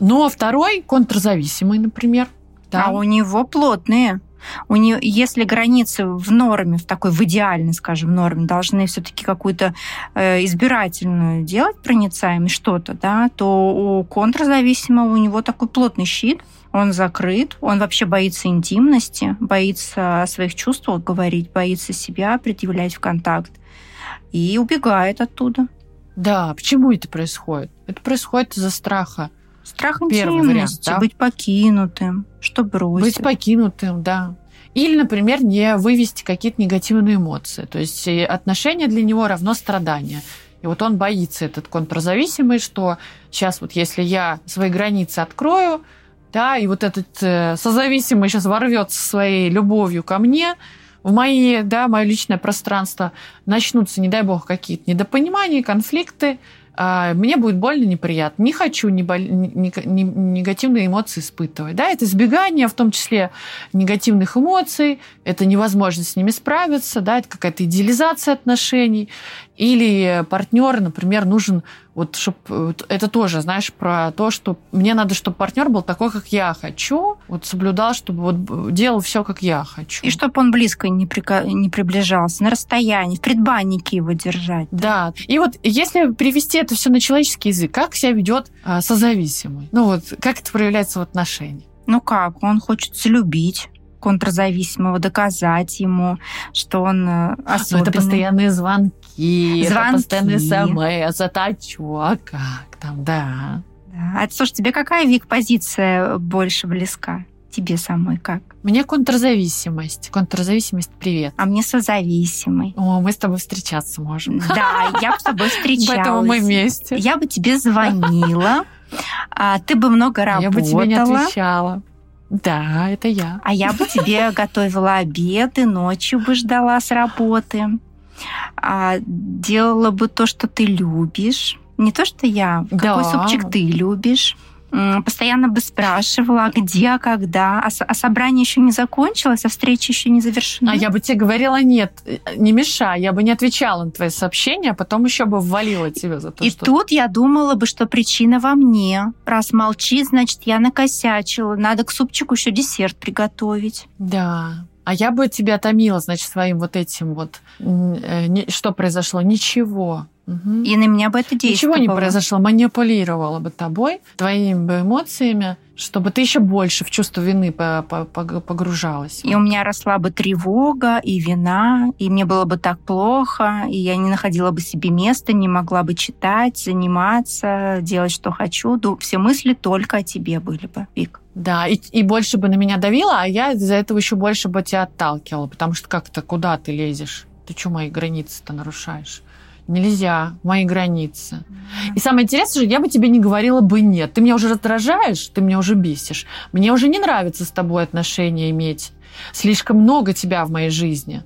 Но второй, контрзависимый, например, да, А у него плотные. У нее, если границы в норме, в такой в идеальной, скажем, норме, должны все-таки какую-то э, избирательную делать проницаемость что-то, да, то у контрзависимого у него такой плотный щит, он закрыт, он вообще боится интимности, боится о своих чувствах говорить, боится себя предъявлять в контакт и убегает оттуда. да, почему это происходит? Это происходит из-за страха. Страх интимности, да? быть покинутым, что бросить. Быть покинутым, да. Или, например, не вывести какие-то негативные эмоции. То есть э, отношения для него равно страдание. И вот он боится, этот контрзависимый, что сейчас вот если я свои границы открою, да, и вот этот э, созависимый сейчас ворвется своей любовью ко мне, в мои, да, мое личное пространство, начнутся, не дай бог, какие-то недопонимания, конфликты, мне будет больно, неприятно. Не хочу негативные эмоции испытывать. Да, это избегание, в том числе негативных эмоций, это невозможность с ними справиться, да, это какая-то идеализация отношений. Или партнер, например, нужен, вот, чтобы это тоже, знаешь, про то, что мне надо, чтобы партнер был такой, как я хочу, вот соблюдал, чтобы вот делал все, как я хочу. И чтобы он близко не, прика- не приближался, на расстоянии, в предбаннике его держать. Да. И вот если привести это все на человеческий язык, как себя ведет а, созависимый? Ну вот, как это проявляется в отношениях? Ну как, он хочет залюбить контрзависимого, доказать ему, что он э, Ну, особенный. это постоянные звонки, Звонки. это постоянные смс, а чё, а как там, да. Да. А слушай, тебе какая, Вик, позиция больше близка? Тебе самой как? Мне контрзависимость. Контрзависимость, привет. А мне созависимый. О, мы с тобой встречаться можем. Да, я бы с тобой *laughs* встречалась. Поэтому мы вместе. Я бы тебе звонила, *laughs* а ты бы много работала. Я бы тебе не отвечала. Да, это я. А я бы тебе *laughs* готовила обеды, ночью бы ждала с работы. А делала бы то, что ты любишь. Не то, что я. Какой Да. супчик ты любишь. Постоянно бы спрашивала, а где, когда. А, а собрание еще не закончилось, а встреча еще не завершена. А я бы тебе говорила, нет, не мешай, я бы не отвечала на твои сообщения, а потом еще бы ввалила тебя за то, И что... тут я думала бы, что причина во мне. Раз молчит, значит, я накосячила. Надо к супчику еще десерт приготовить. Да. А я бы тебя томила, значит, своим вот этим вот... э, Что произошло? Ничего. Мгм. И на меня бы это действовало. Ничего не произошло, манипулировала бы тобой, твоими бы эмоциями, чтобы ты еще больше в чувство вины по- по- пог- погружалась. И у меня росла бы тревога и вина, и мне было бы так плохо, и я не находила бы себе места, не могла бы читать, заниматься, делать, что хочу. Все мысли только о тебе были бы, Вик. Да, и, и больше бы на меня давила, а я из-за этого еще больше бы тебя отталкивала, потому что как-то куда ты лезешь? Ты что мои границы-то нарушаешь? Нельзя, мои границы. И самое интересное же, я бы тебе не говорила бы нет. Ты меня уже раздражаешь, ты меня уже бесишь. Мне уже не нравится с тобой отношения иметь. Слишком много тебя в моей жизни.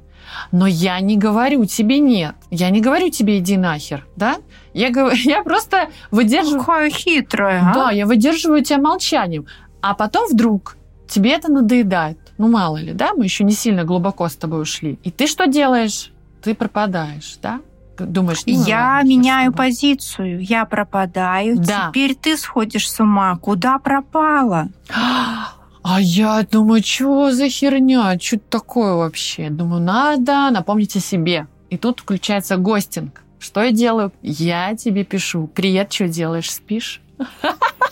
Но я не говорю тебе нет. Я не говорю тебе иди нахер, да? Я, говорю, *laughs* я просто выдерживаю... Какая хитрая, а? Да, я выдерживаю тебя молчанием. А потом вдруг тебе это надоедает. Ну, мало ли, да? Мы еще не сильно глубоко с тобой ушли. И ты что делаешь? Ты пропадаешь, да? Думаешь, ну, я ладно, меняю позицию, я пропадаю. Да. Теперь ты сходишь с ума. Куда пропала? А я думаю, что за херня? Что такое вообще? Думаю, надо напомнить о себе. И тут включается гостинг. Что я делаю? Я тебе пишу. Привет, что делаешь? Спишь?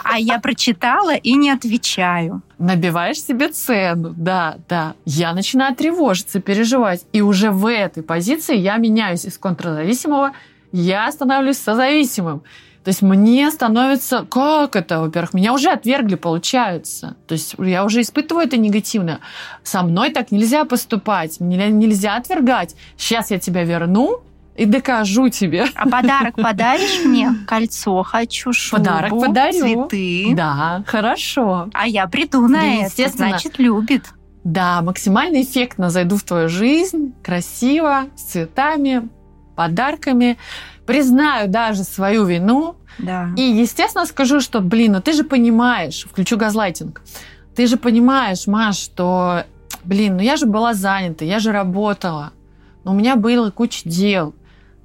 А я прочитала и не отвечаю. Набиваешь себе цену, да, да. Я начинаю тревожиться, переживать. И уже в этой позиции я меняюсь из контрзависимого, я становлюсь созависимым. То есть мне становится, как это, во-первых, меня уже отвергли, получается. То есть я уже испытываю это негативно. Со мной так нельзя поступать, меня нельзя отвергать. Сейчас я тебя верну, и докажу тебе. А подарок подаришь мне? Кольцо хочу, шубу, Подарок подарю. цветы. Да, хорошо. А я приду на Да, это, естественно. значит, любит. Да, максимально эффектно зайду в твою жизнь, красиво, с цветами, подарками. Признаю даже свою вину. Да. И, естественно, скажу, что, блин, ну ты же понимаешь, включу газлайтинг, ты же понимаешь, Маш, что, блин, ну я же была занята, я же работала, но у меня было куча дел.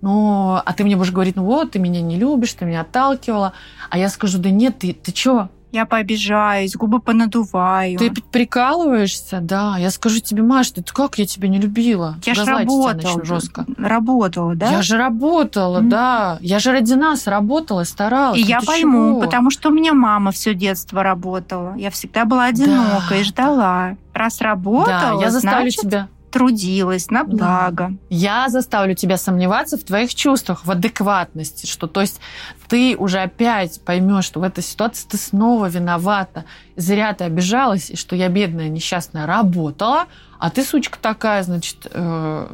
Ну, а ты мне будешь говорить, ну вот, ты меня не любишь, ты меня отталкивала. А я скажу, да нет, ты, ты чё? Я пообижаюсь, губы понадуваю. Ты прикалываешься, да. Я скажу тебе, Маш, ты как я тебя не любила? я же работала. жестко. Работала, да? Я же работала, Мгм. да. Я же ради нас работала, старалась. И Ну я пойму, чего? потому что у меня мама все детство работала. Я всегда была одинока Да, и ждала. Раз работала, Да, я заставлю значит, тебя. Трудилась на Да. благо. Я заставлю тебя сомневаться в твоих чувствах, в адекватности, что то есть ты уже опять поймешь, что в этой ситуации ты снова виновата, зря ты обижалась, и что я бедная несчастная работала, а ты сучка такая, значит, э,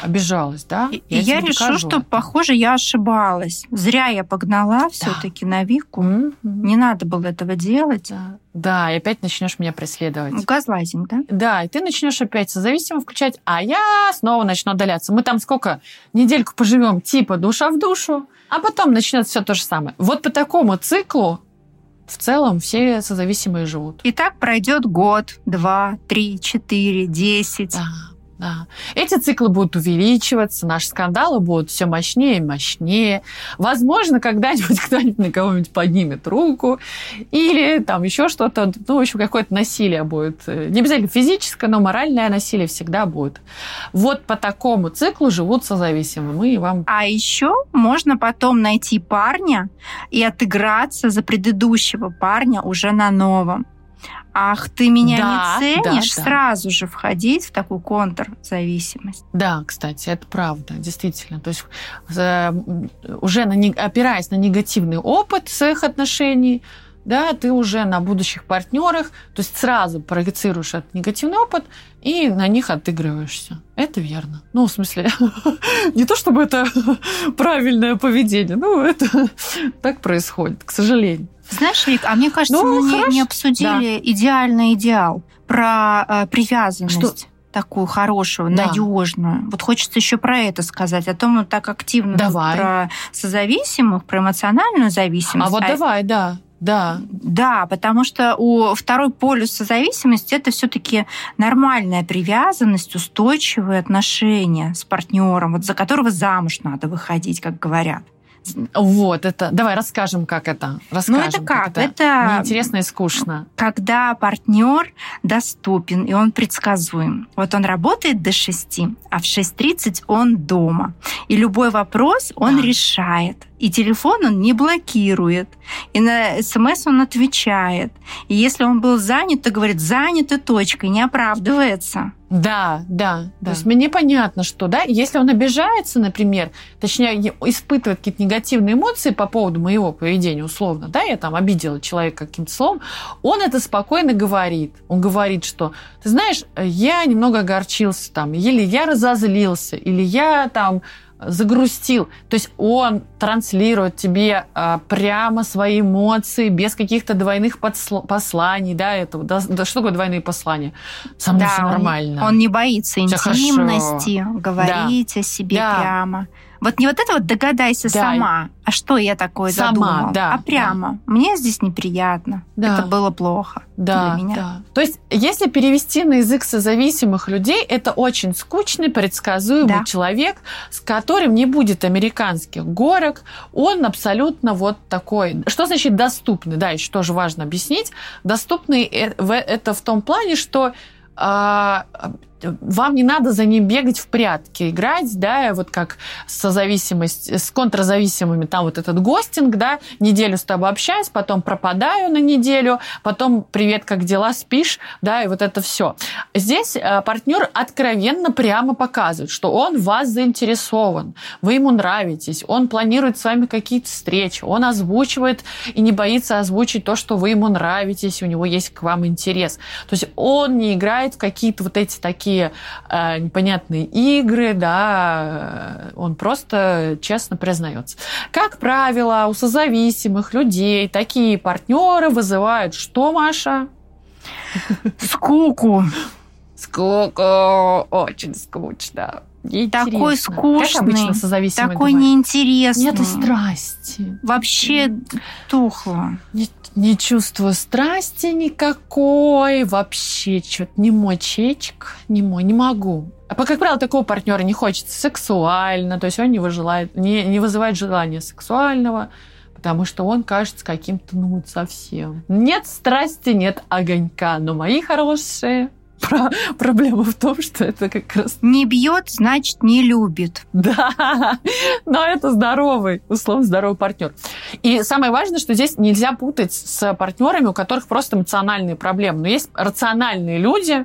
обижалась, да? И и я решу, докажу что, похоже, я ошибалась. Зря я погнала все-таки на Вику. Мгм. Не надо было этого делать. Да. да, и опять начнешь меня преследовать. Газлайтинг, да? Да, и ты начнешь опять созависимо включать, а я снова начну отдаляться. Мы там сколько? Недельку поживем, типа душа в душу, а потом начнется все то же самое. Вот по такому циклу в целом все созависимые живут. И так пройдет год, два, три, четыре, десять. Да. Эти циклы будут увеличиваться, наши скандалы будут все мощнее и мощнее. Возможно, когда-нибудь *laughs* кто-нибудь на кого-нибудь поднимет руку, или там еще что-то, ну, в общем, какое-то насилие будет. Не обязательно физическое, но моральное насилие всегда будет. Вот по такому циклу живут созависимые. Мы вам А еще можно потом найти парня и отыграться за предыдущего парня уже на новом. Ах, ты меня Да, не ценишь, да, да. сразу же входить в такую контрзависимость. Да, кстати, это правда, действительно. То есть э, уже на, опираясь на негативный опыт своих отношений, да, ты уже на будущих партнерах, то есть сразу проецируешь этот негативный опыт и на них отыгрываешься. Это верно. Ну, в смысле, *laughs* не то чтобы это *laughs* правильное поведение, ну, это *laughs* так происходит, к сожалению. Знаешь, Вик, а мне кажется, Ну, мы не- хорошо. не, обсудили идеальный идеал про э, привязанность. Что? такую хорошую, Да. надежную. Вот хочется еще про это сказать. А то мы так активно Давай. про созависимых, про эмоциональную зависимость. А вот давай, да, да. Да, потому что у второй полюс созависимости это все-таки нормальная привязанность, устойчивые отношения с партнером, вот за которого замуж надо выходить, как говорят. Вот это. Давай расскажем, как это. Расскажем, Ну, это как? это Это- неинтересно и скучно. Когда партнер доступен и он предсказуем. Вот он работает до 6, а в 6.30 он дома. И любой вопрос он Да. решает. И телефон он не блокирует. И на смс он отвечает. И если он был занят, то говорит занят и точка, и не оправдывается. Да, да, Да. То есть мне понятно, что, да, если он обижается, например, точнее, испытывает какие-то негативные эмоции по поводу моего поведения, условно, да, я там обидела человека каким-то словом, он это спокойно говорит. Он говорит, что, ты знаешь, я немного огорчился там, или я разозлился, или я там загрустил. То есть он транслирует тебе а, прямо свои эмоции, без каких-то двойных подсл- посланий, да, этого. Да, да, что такое двойные послания? Со мной да, все нормально. Он, он не боится интимности, говорить да. о себе да. прямо. Вот не вот это вот догадайся да. сама, а что я такое сама, задумал, да, а прямо. Да. Мне здесь неприятно. Да. Это было плохо да, для меня. Да. То есть, если перевести на язык созависимых людей, это очень скучный, предсказуемый да. человек, с которым не будет американских горок. Он абсолютно вот такой. Что значит доступный? Да, еще тоже важно объяснить. Доступный э, это в том плане, что а, вам не надо за ним бегать в прятки, играть, да, вот как созависимость, с контрзависимыми, там вот этот гостинг, да, неделю с тобой общаюсь, потом пропадаю на неделю, потом привет, как дела, спишь, да, и вот это все. Здесь э, партнер откровенно прямо показывает, что он вас заинтересован, вы ему нравитесь, он планирует с вами какие-то встречи, он озвучивает и не боится озвучить то, что вы ему нравитесь, у него есть к вам интерес. То есть он не играет в какие-то вот эти такие такие э, непонятные игры, да, он просто честно признается. Как правило, у созависимых людей такие партнеры вызывают что, Маша? Скуку. Скуку. Очень скучно. Такой скучный, такой неинтересный. Нету страсти. Вообще тухло. Не, не чувствую страсти никакой, вообще что-то не мой чечек, не мой, не могу. А как правило, такого партнера не хочется сексуально, то есть он не, выжелает, не, не вызывает желания сексуального, потому что он кажется каким-то, ну, совсем. Нет страсти, нет огонька, но мои хорошие, про проблема в том, что это как раз... Не бьет, значит, не любит. Да, но это здоровый, условно здоровый партнер. И самое важное, что здесь нельзя путать с партнерами, у которых просто эмоциональные проблемы. Но есть рациональные люди,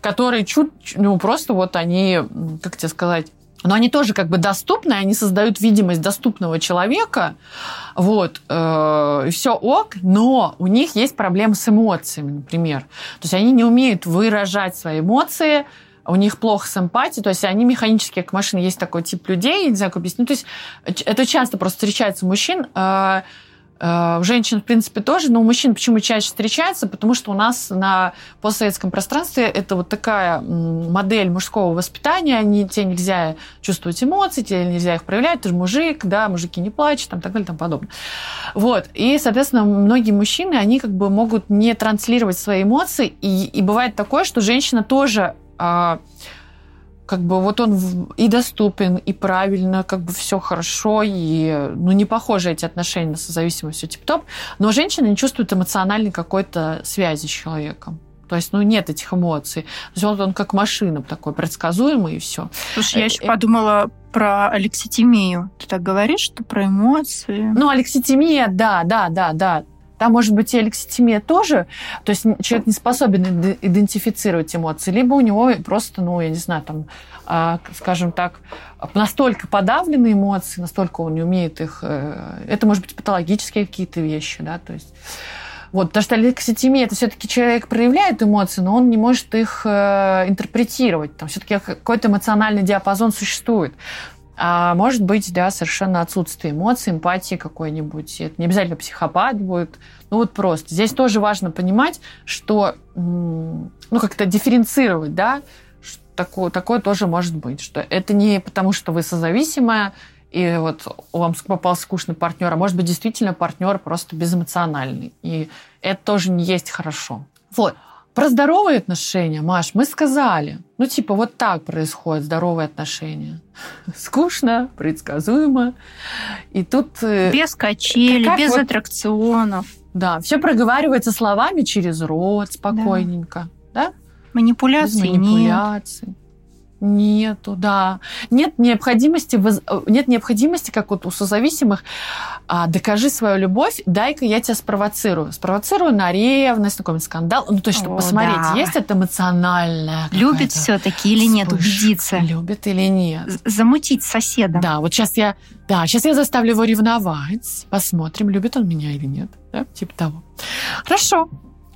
которые чуть, ну, просто вот они, как тебе сказать, но они тоже как бы доступны, они создают видимость доступного человека, вот, э, все ок, но у них есть проблемы с эмоциями, например. То есть они не умеют выражать свои эмоции, у них плохо с эмпатией, то есть они механические, как машины. Есть такой тип людей, не знаю, как объяснить. Ну, то есть это часто просто встречается у мужчин, э, Э, у женщин, в принципе, тоже, но у мужчин почему чаще встречается? Потому что у нас на постсоветском пространстве это вот такая модель мужского воспитания, они, тебе нельзя чувствовать эмоции, тебе нельзя их проявлять, ты же мужик, да, мужики не плачут, там, так далее, там подобное. Вот, и, соответственно, многие мужчины, они как бы могут не транслировать свои эмоции, и, и бывает такое, что женщина тоже а, как бы вот он и доступен, и правильно, как бы все хорошо, и ну, не похожи эти отношения на созависимость, все тип-топ, но женщина не чувствует эмоциональной какой-то связи с человеком. То есть, ну, нет этих эмоций. То есть он, он как машина такой предсказуемый, и все. Слушай, я э, еще э, подумала про алекситимию. Ты так говоришь, что про эмоции? Ну, алекситимия, да, да, да, да. Там может быть и алекситимия тоже, то есть человек не способен идентифицировать эмоции, либо у него просто, ну, я не знаю, там, а, скажем так, настолько подавленные эмоции, настолько он не умеет их... Э, это может быть патологические какие-то вещи, да, то есть... Вот, потому что алекситимия это все-таки человек проявляет эмоции, но он не может их э, интерпретировать. Там все-таки какой-то эмоциональный диапазон существует. А может быть, да, совершенно отсутствие эмоций, эмпатии какой-нибудь. Это не обязательно психопат будет. Ну вот просто. Здесь тоже важно понимать, что, ну, как-то дифференцировать, да, такое, такое тоже может быть, что это не потому, что вы созависимая, и вот вам попал скучный партнер, а может быть, действительно партнер просто безэмоциональный. И это тоже не есть хорошо. Вот. Про здоровые отношения, Маш, мы сказали. Ну, типа, вот так происходят здоровые отношения. *laughs* Скучно, предсказуемо. И тут... Э, без качели, без вот... аттракционов. Да, все проговаривается словами через рот, спокойненько. Да? да? Манипуляции, Без манипуляций. Нет. Нету, да. Нет необходимости, нет необходимости, как вот у созависимых, а, докажи свою любовь, дай-ка я тебя спровоцирую. Спровоцирую на ревность, на какой-нибудь скандал. Ну, то есть, чтобы О, посмотреть, да. есть это эмоциональное. Любит все-таки или нет, убедиться. Любит или нет. Замутить соседа. Да, вот сейчас я, да, сейчас я заставлю его ревновать. Посмотрим, любит он меня или нет. Да, типа того. Хорошо.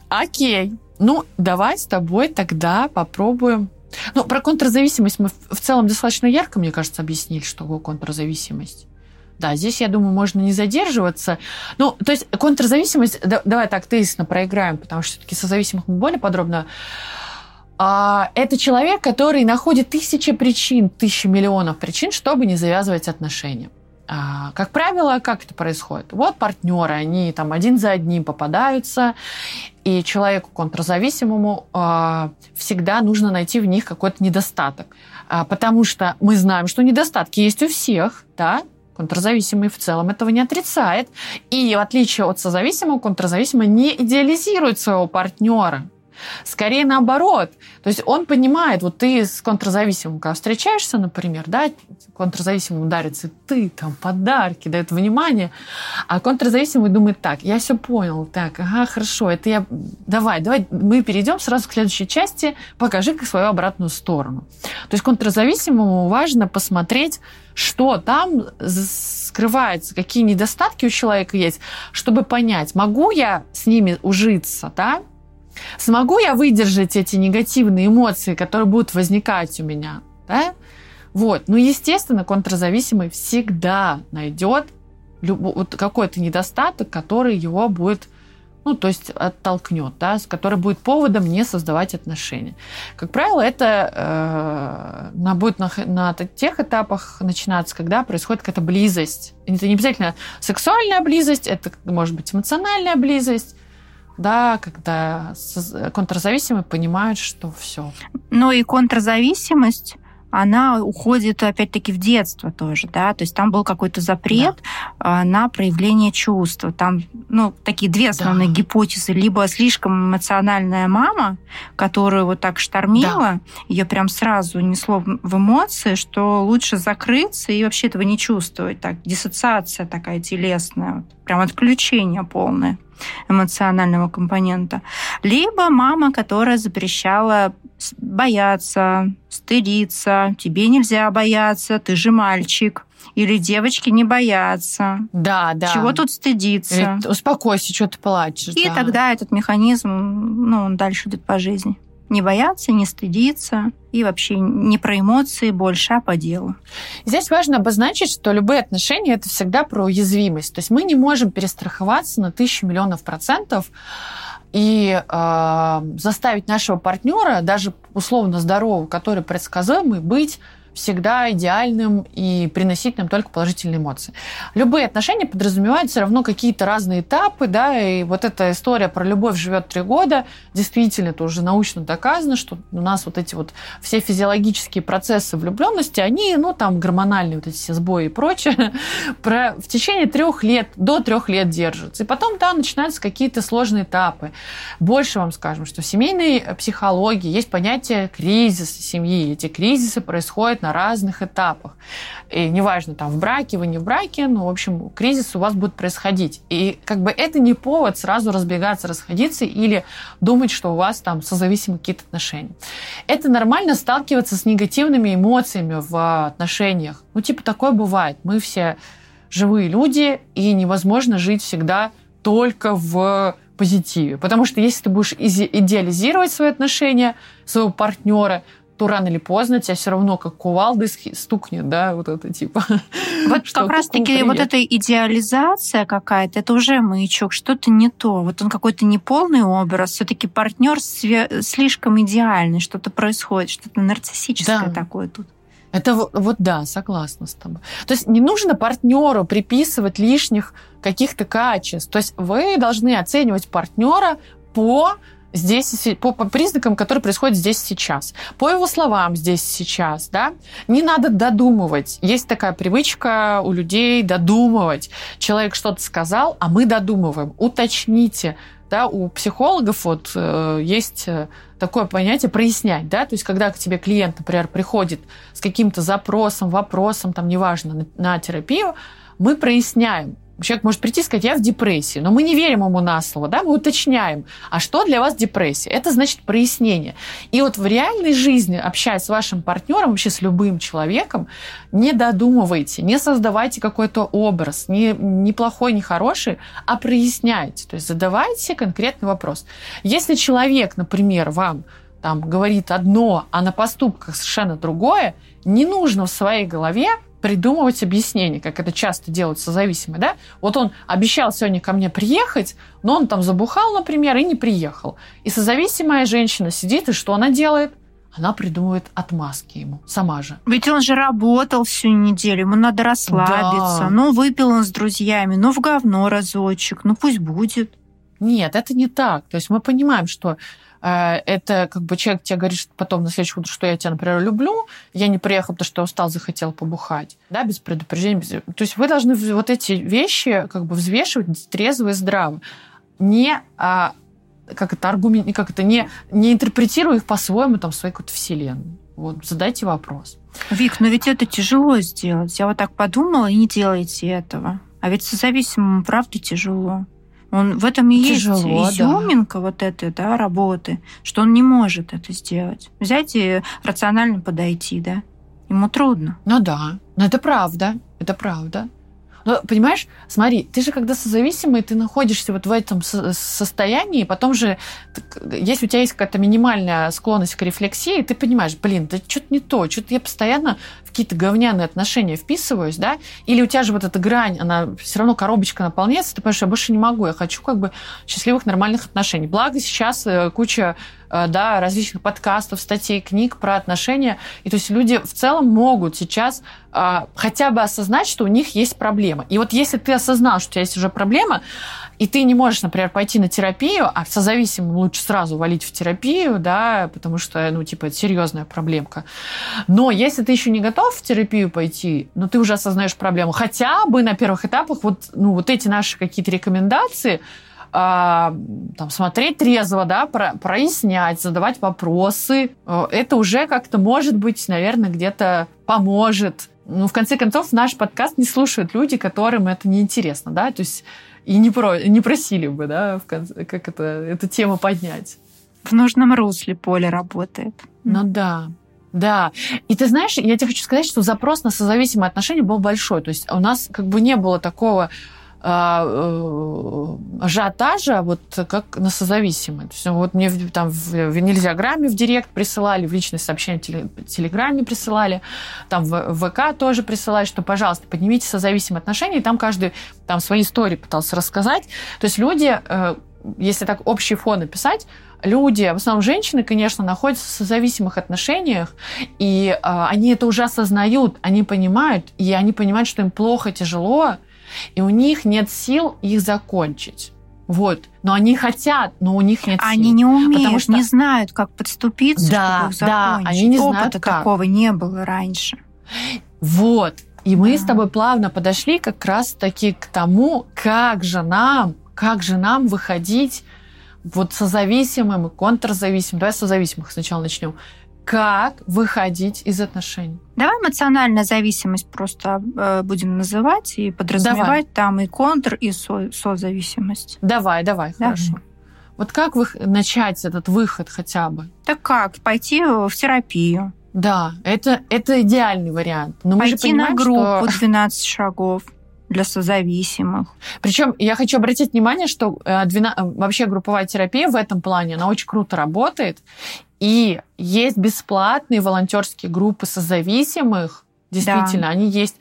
Окей. Ну, давай с тобой тогда попробуем Ну, про контрзависимость мы в целом достаточно ярко, мне кажется, объяснили, что такое контрзависимость. Да, здесь, я думаю, можно не задерживаться. Ну, то есть контрзависимость, да, давай так тезисно проиграем, потому что все-таки созависимых мы более подробно. А, это человек, который находит тысячи причин, тысячи миллионов причин, чтобы не завязывать отношения. А, как правило, как это происходит? Вот партнеры, они там один за одним попадаются, и человеку контрзависимому а, всегда нужно найти в них какой-то недостаток. А, потому что мы знаем, что недостатки есть у всех, да, Контрзависимый в целом этого не отрицает. И в отличие от созависимого, контрзависимый не идеализирует своего партнера. Скорее наоборот. То есть он понимает, вот ты с контрзависимым, когда встречаешься, например, да, контрзависимому дарится, ты там подарки, дает внимание, а контрзависимый думает так, я все понял, так, ага, хорошо, это я, давай, давай, мы перейдем сразу к следующей части, покажи свою обратную сторону. То есть контрзависимому важно посмотреть, что там скрывается, какие недостатки у человека есть, чтобы понять, могу я с ними ужиться, да, Смогу я выдержать эти негативные эмоции, которые будут возникать у меня? Да? Вот. Ну, естественно, контрзависимый всегда найдет вот какой-то недостаток, который его будет ну, то есть оттолкнет, да, который будет поводом не создавать отношения. Как правило, это э, будет на, на тех этапах начинаться, когда происходит какая-то близость. Это не обязательно сексуальная близость, это может быть эмоциональная близость, да, когда контрзависимые понимают, что все. Ну и контрзависимость она уходит опять-таки в детство тоже, да, то есть там был какой-то запрет да. на проявление чувства. Там, ну, такие две основные да. гипотезы. Либо слишком эмоциональная мама, которую вот так штормила, да. ее прям сразу несло в эмоции, что лучше закрыться и вообще этого не чувствовать. Так, диссоциация такая телесная, прям отключение полное эмоционального компонента, либо мама, которая запрещала бояться, стыдиться, тебе нельзя бояться, ты же мальчик. Или девочки не боятся. Да, да. Чего тут стыдиться? Или, успокойся, что ты плачешь. И да. тогда этот механизм, ну, он дальше идет по жизни не бояться, не стыдиться и вообще не про эмоции больше, а по делу. Здесь важно обозначить, что любые отношения это всегда про уязвимость. То есть мы не можем перестраховаться на тысячу миллионов процентов и э, заставить нашего партнера, даже условно здорового, который предсказуемый, быть всегда идеальным и приносить нам только положительные эмоции. Любые отношения подразумевают все равно какие-то разные этапы, да, и вот эта история про любовь живет три года, действительно, это уже научно доказано, что у нас вот эти вот все физиологические процессы влюбленности, они, ну, там, гормональные вот эти все сбои и прочее, *laughs* про, в течение трех лет, до трех лет держатся. И потом, да, начинаются какие-то сложные этапы. Больше вам скажем, что в семейной психологии есть понятие кризиса семьи. Эти кризисы происходят на разных этапах. И неважно, там, в браке вы не в браке, но, в общем, кризис у вас будет происходить. И как бы это не повод сразу разбегаться, расходиться или думать, что у вас там созависимы какие-то отношения. Это нормально сталкиваться с негативными эмоциями в отношениях. Ну, типа, такое бывает. Мы все живые люди, и невозможно жить всегда только в позитиве. Потому что если ты будешь идеализировать свои отношения, своего партнера, то рано или поздно тебя все равно как кувалды стукнет, да, вот это типа. *laughs* Вот как раз-таки вот эта идеализация какая-то, это уже маячок, что-то не то. Вот он какой-то неполный образ, все-таки партнер слишком идеальный, что-то происходит, что-то нарциссическое да. такое тут. Это вот да, согласна с тобой. То есть не нужно партнеру приписывать лишних каких-то качеств. То есть вы должны оценивать партнера по здесь по, по признакам, которые происходят здесь сейчас, по его словам здесь сейчас, да, не надо додумывать. Есть такая привычка у людей додумывать. Человек что-то сказал, а мы додумываем. Уточните, да, у психологов вот э, есть э, такое понятие прояснять, да, то есть когда к тебе клиент, например, приходит с каким-то запросом, вопросом, там, неважно, на, на терапию, мы проясняем, Человек может прийти и сказать, я в депрессии, но мы не верим ему на слово, да, мы уточняем, а что для вас депрессия? Это значит прояснение. И вот в реальной жизни, общаясь с вашим партнером, вообще с любым человеком, не додумывайте, не создавайте какой-то образ, не, не плохой, не хороший, а проясняйте. То есть задавайте конкретный вопрос. Если человек, например, вам там говорит одно, а на поступках совершенно другое, не нужно в своей голове придумывать объяснение, как это часто делают созависимые, да? Вот он обещал сегодня ко мне приехать, но он там забухал, например, и не приехал. И созависимая женщина сидит, и что она делает? Она придумывает отмазки ему, сама же. Ведь он же работал всю неделю, ему надо расслабиться. Да. Ну, выпил он с друзьями, ну, в говно разочек, ну, пусть будет. Нет, это не так. То есть мы понимаем, что это как бы человек тебе говорит потом на следующее утро, что я тебя, например, люблю, я не приехал, потому что устал, захотел побухать, да, без предупреждения. Без... То есть вы должны вот эти вещи как бы взвешивать трезво и здраво. Не а, как это аргумент, как это не, не интерпретируя их по-своему там своей какой-то вселенной. Вот, задайте вопрос. Вик, но ведь это тяжело сделать. Я вот так подумала, и не делайте этого. А ведь созависимому правда тяжело. Он, в этом и Тяжело, есть изюминка да. вот этой да, работы, что он не может это сделать. Взять и рационально подойти, да. Ему трудно. Ну да, но это правда, это правда. Но, понимаешь, смотри, ты же когда созависимый, ты находишься вот в этом состоянии, потом же, если у тебя есть какая-то минимальная склонность к рефлексии, ты понимаешь, блин, да что-то не то, что-то я постоянно какие-то говняные отношения вписываюсь, да, или у тебя же вот эта грань, она все равно коробочка наполняется, ты понимаешь, я больше не могу, я хочу как бы счастливых, нормальных отношений. Благо сейчас э, куча Э, да, различных подкастов, статей, книг про отношения. И то есть люди в целом могут сейчас а, хотя бы осознать, что у них есть проблема. И вот если ты осознал, что у тебя есть уже проблема, и ты не можешь, например, пойти на терапию, а созависимым лучше сразу валить в терапию, да, потому что, ну, типа, это серьезная проблемка. Но если ты еще не готов в терапию пойти, но ты уже осознаешь проблему, хотя бы на первых этапах вот, ну, вот эти наши какие-то рекомендации, а, там, смотреть трезво, да, про, прояснять, задавать вопросы. Э, это уже как-то, может быть, наверное, где-то поможет. Ну, в конце концов, наш подкаст не слушают люди, которым это неинтересно, да, то есть и не, про, не просили бы, да, в конце, как это, эту тему поднять. В нужном русле поле работает. Ну да. Да. И ты знаешь, я тебе хочу сказать, что запрос на созависимые отношения был большой. То есть у нас как бы не было такого ажиотажа, вот как на созависимые. То есть, вот мне там в, в нельзяграмме в директ присылали, в личные сообщения в телеграме присылали, там в ВК тоже присылали, что, пожалуйста, поднимите созависимые отношения, и там каждый там свои истории пытался рассказать. То есть люди, э, если так общий фон описать, люди, в основном женщины, конечно, находятся в созависимых отношениях, и э, они это уже осознают, они понимают, и они понимают, что им плохо, тяжело, и у них нет сил их закончить. Вот. Но они хотят, но у них нет они сил. Они не умеют, потому что... не знают, как подступиться, да, чтобы их да, они не знают, Опыта как. такого не было раньше. Вот. И да. мы с тобой плавно подошли как раз-таки к тому, как же нам, как же нам выходить вот созависимым и контрзависимым. Давай созависимых сначала начнем как выходить из отношений. Давай эмоциональная зависимость просто э, будем называть и подразумевать давай. там и контр, и со, созависимость. Давай, давай, давай, хорошо. Вот как вы, начать этот выход хотя бы? Так как? Пойти в терапию. Да, это, это идеальный вариант. Но Пойти мы же понимаем, на группу что... 12 шагов для созависимых. Причем я хочу обратить внимание, что 12, э, вообще групповая терапия в этом плане, она очень круто работает. И есть бесплатные волонтерские группы созависимых. Действительно, да. они есть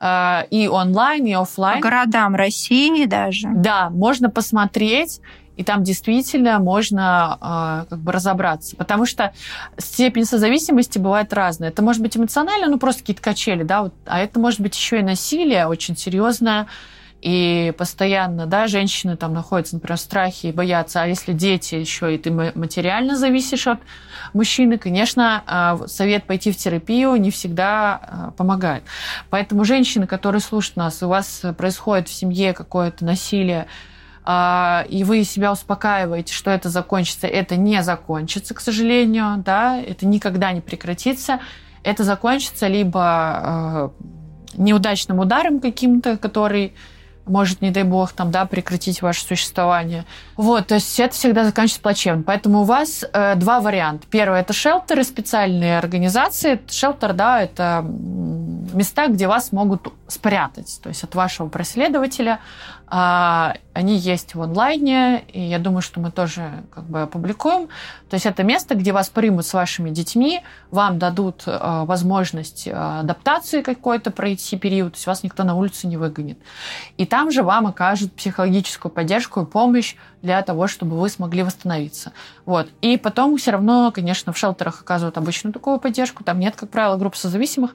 э, и онлайн, и офлайн. По городам России даже. Да, можно посмотреть, и там действительно можно э, как бы разобраться. Потому что степень созависимости бывает разная. Это может быть эмоционально, ну просто какие-то качели, да, вот, а это может быть еще и насилие очень серьезное и постоянно, да, женщины там находятся, например, в страхе и боятся, а если дети еще, и ты материально зависишь от мужчины, конечно, а, совет пойти в терапию не всегда а, помогает. Поэтому женщины, которые слушают нас, у вас происходит в семье какое-то насилие, и вы себя успокаиваете, что это закончится, это не закончится, к сожалению, да, это никогда не прекратится, это закончится либо неудачным ударом каким-то, который может, не дай бог, там, да, прекратить ваше существование. Вот, то есть это всегда заканчивается плачевно. Поэтому у вас э, два варианта. Первый – это шелтеры, специальные организации. Шелтер, да, это места, где вас могут спрятать, то есть от вашего преследователя, А, они есть в онлайне, и я думаю, что мы тоже как бы опубликуем. То есть это место, где вас примут с вашими детьми, вам дадут а, возможность а, адаптации какой-то пройти период, то есть вас никто на улицу не выгонит. И там же вам окажут психологическую поддержку и помощь того, чтобы вы смогли восстановиться. Вот. И потом все равно, конечно, в шелтерах оказывают обычную такую поддержку. Там нет, как правило, групп созависимых.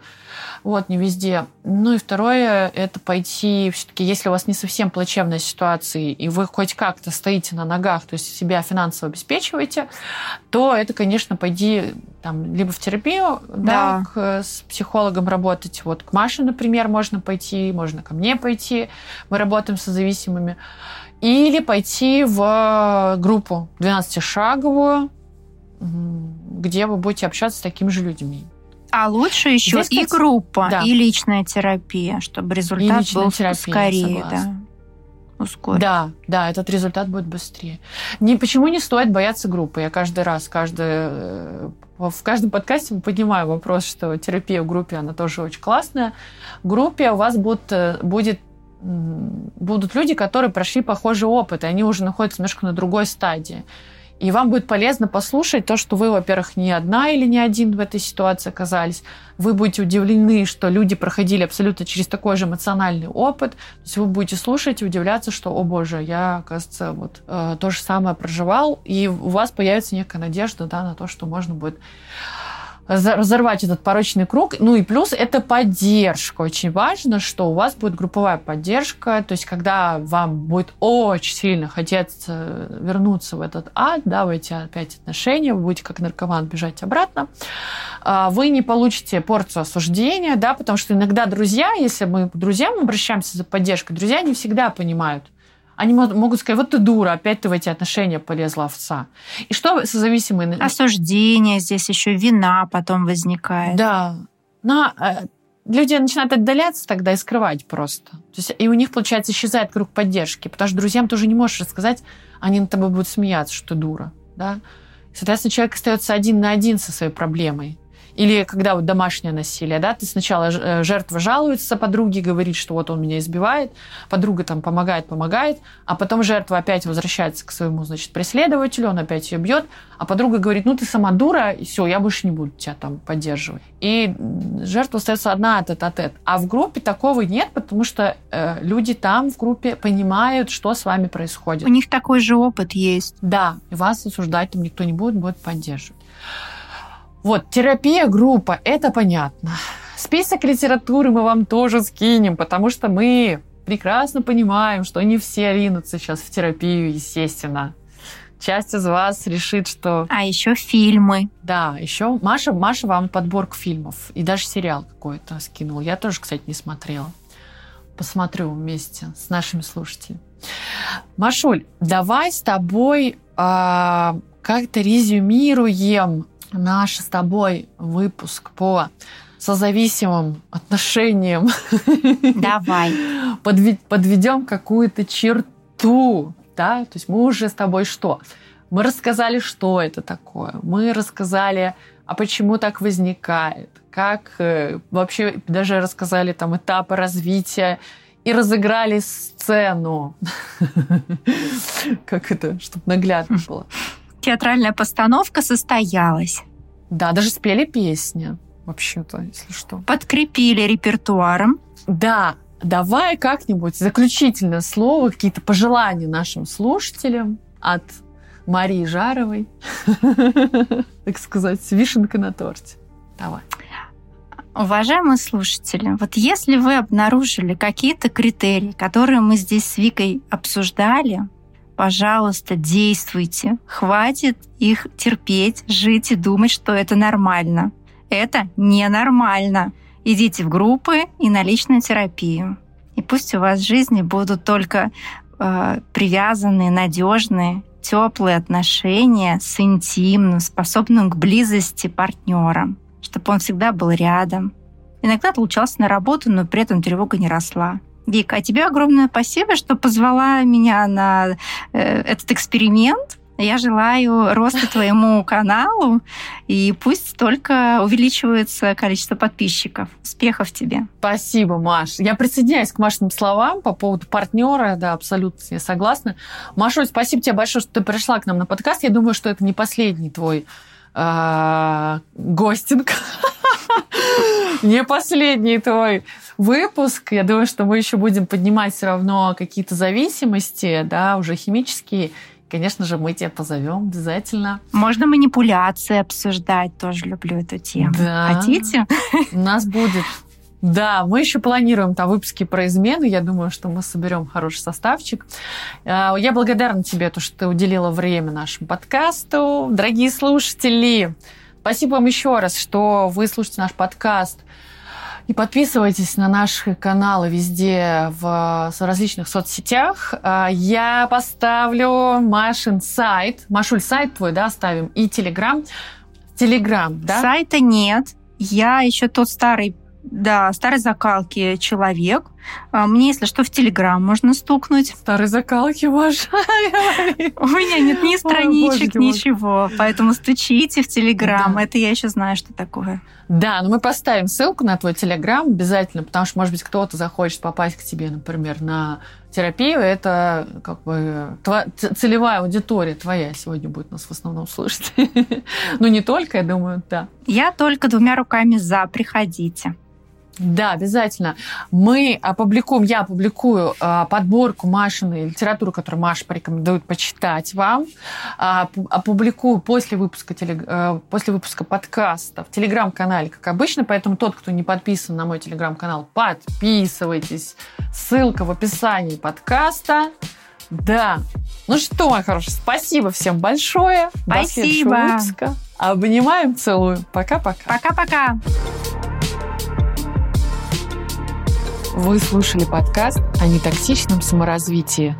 Вот, не везде. Ну и второе, это пойти все-таки, если у вас не совсем плачевная ситуация, и вы хоть как-то стоите на ногах, то есть себя финансово обеспечиваете, то это, конечно, пойди там, либо в терапию, да. да, к, с психологом работать. Вот к Маше, например, можно пойти, можно ко мне пойти. Мы работаем со зависимыми. Или пойти в группу 12-шаговую, где вы будете общаться с такими же людьми. А лучше еще Здесь, и группа, да. и личная терапия, чтобы результат был терапия, скорее. Да. Ускорить. Да, да, этот результат будет быстрее. Не, почему не стоит бояться группы? Я каждый раз, каждый, э, в каждом подкасте поднимаю вопрос, что терапия в группе, она тоже очень классная. В группе у вас будет, э, будет будут люди, которые прошли похожий опыт, и они уже находятся немножко на другой стадии. И вам будет полезно послушать то, что вы, во-первых, не одна или не один в этой ситуации оказались. Вы будете удивлены, что люди проходили абсолютно через такой же эмоциональный опыт. То есть вы будете слушать и удивляться, что, о боже, я, оказывается, вот э, то же самое проживал. И у вас появится некая надежда да, на то, что можно будет разорвать этот порочный круг. Ну и плюс это поддержка. Очень важно, что у вас будет групповая поддержка. То есть, когда вам будет очень сильно хотеться вернуться в этот ад, да, в эти опять отношения, вы будете как наркоман бежать обратно, а, вы не получите порцию осуждения, да, потому что иногда друзья, если мы к друзьям обращаемся за поддержкой, друзья не всегда понимают, они могут сказать, вот ты дура, опять ты в эти отношения полезла овца. И что созависимые... Осуждение здесь еще, вина потом возникает. Да. Но э, люди начинают отдаляться тогда и скрывать просто. То есть, и у них, получается, исчезает круг поддержки, потому что друзьям тоже не можешь рассказать, они над тобой будут смеяться, что ты дура. Да? Соответственно, человек остается один на один со своей проблемой. Или когда вот домашнее насилие, да, ты сначала э, жертва жалуется подруге, говорит, что вот он меня избивает, подруга там помогает, помогает, а потом жертва опять возвращается к своему, значит, преследователю, он опять ее бьет, а подруга говорит, ну ты сама дура, и все, я больше не буду тебя там поддерживать. И жертва остается одна от от от. А в группе такого нет, потому что э, люди там в группе понимают, что с вами происходит. У них такой же опыт есть. Да, и вас осуждать там никто не будет, будет поддерживать. Вот, терапия группа, это понятно. Список литературы мы вам тоже скинем, потому что мы прекрасно понимаем, что не все ринутся сейчас в терапию, естественно. Часть из вас решит, что... А еще фильмы. Да, еще Маша, Маша вам подборку фильмов и даже сериал какой-то скинул. Я тоже, кстати, не смотрела. Посмотрю вместе с нашими слушателями. Машуль, давай с тобой э, как-то резюмируем наш с тобой выпуск по созависимым отношениям. Давай. подведем какую-то черту. Да? То есть мы уже с тобой что? Мы рассказали, что это такое. Мы рассказали, а почему так возникает. Как э, вообще даже рассказали там этапы развития и разыграли сцену. *laughs* Как это, чтобы наглядно *laughs* было театральная постановка состоялась. Да, даже спели песни, вообще-то, если что. Подкрепили репертуаром. Да, давай как-нибудь заключительное слово, какие-то пожелания нашим слушателям от Марии Жаровой, *laughs* так сказать, вишенка на торте. Давай. Уважаемые слушатели, вот если вы обнаружили какие-то критерии, которые мы здесь с Викой обсуждали, пожалуйста, действуйте. Хватит их терпеть, жить и думать, что это нормально. Это ненормально. Идите в группы и на личную терапию. И пусть у вас в жизни будут только э, привязанные, надежные, теплые отношения с интимным, способным к близости партнером, чтобы он всегда был рядом. Иногда отлучался на работу, но при этом тревога не росла. Вика, а тебе огромное спасибо, что позвала меня на э, этот эксперимент. Я желаю роста твоему *laughs* каналу, и пусть только увеличивается количество подписчиков. Успехов тебе. Спасибо, Маш. Я присоединяюсь к Машиным словам по поводу партнера, да, абсолютно я согласна. Машуль, спасибо тебе большое, что ты пришла к нам на подкаст. Я думаю, что это не последний твой э, гостинг. *laughs* Не последний твой выпуск. Я думаю, что мы еще будем поднимать все равно какие-то зависимости, да, уже химические. Конечно же, мы тебя позовем обязательно. Можно манипуляции обсуждать, тоже люблю эту тему. Да. Хотите? У нас будет да, мы еще планируем там выпуски про измены. Я думаю, что мы соберем хороший составчик. А, я благодарна тебе, то, что ты уделила время нашему подкасту. Дорогие слушатели, спасибо вам еще раз, что вы слушаете наш подкаст. И подписывайтесь на наши каналы везде в различных соцсетях. А, я поставлю Машин сайт. Машуль, сайт твой, да, оставим. И Телеграм. Телеграм, да? Сайта нет. Я еще тот старый да, старой закалки человек. А, мне, если что, в Телеграм можно стукнуть. Старой закалки, уважаемый. У меня нет ни страничек, Ой, ничего. Поэтому стучите в Телеграм. Да. Это я еще знаю, что такое. Да, но мы поставим ссылку на твой Телеграм обязательно, потому что, может быть, кто-то захочет попасть к тебе, например, на терапию. Это как бы тва- целевая аудитория твоя сегодня будет нас в основном слушать. *laughs* ну, не только, я думаю, да. Я только двумя руками за. Приходите. Да, обязательно. Мы опубликуем, я опубликую э, подборку Машиной литературы, которую Маша порекомендует почитать вам. Э, опубликую после выпуска, телег... э, после выпуска подкаста в телеграм-канале, как обычно. Поэтому тот, кто не подписан на мой телеграм-канал, подписывайтесь. Ссылка в описании подкаста. Да. Ну что, мой хороший, спасибо всем большое. Спасибо. До следующего выпуска. Обнимаем, целую. Пока-пока. Пока-пока. Вы слушали подкаст о нетоксичном саморазвитии.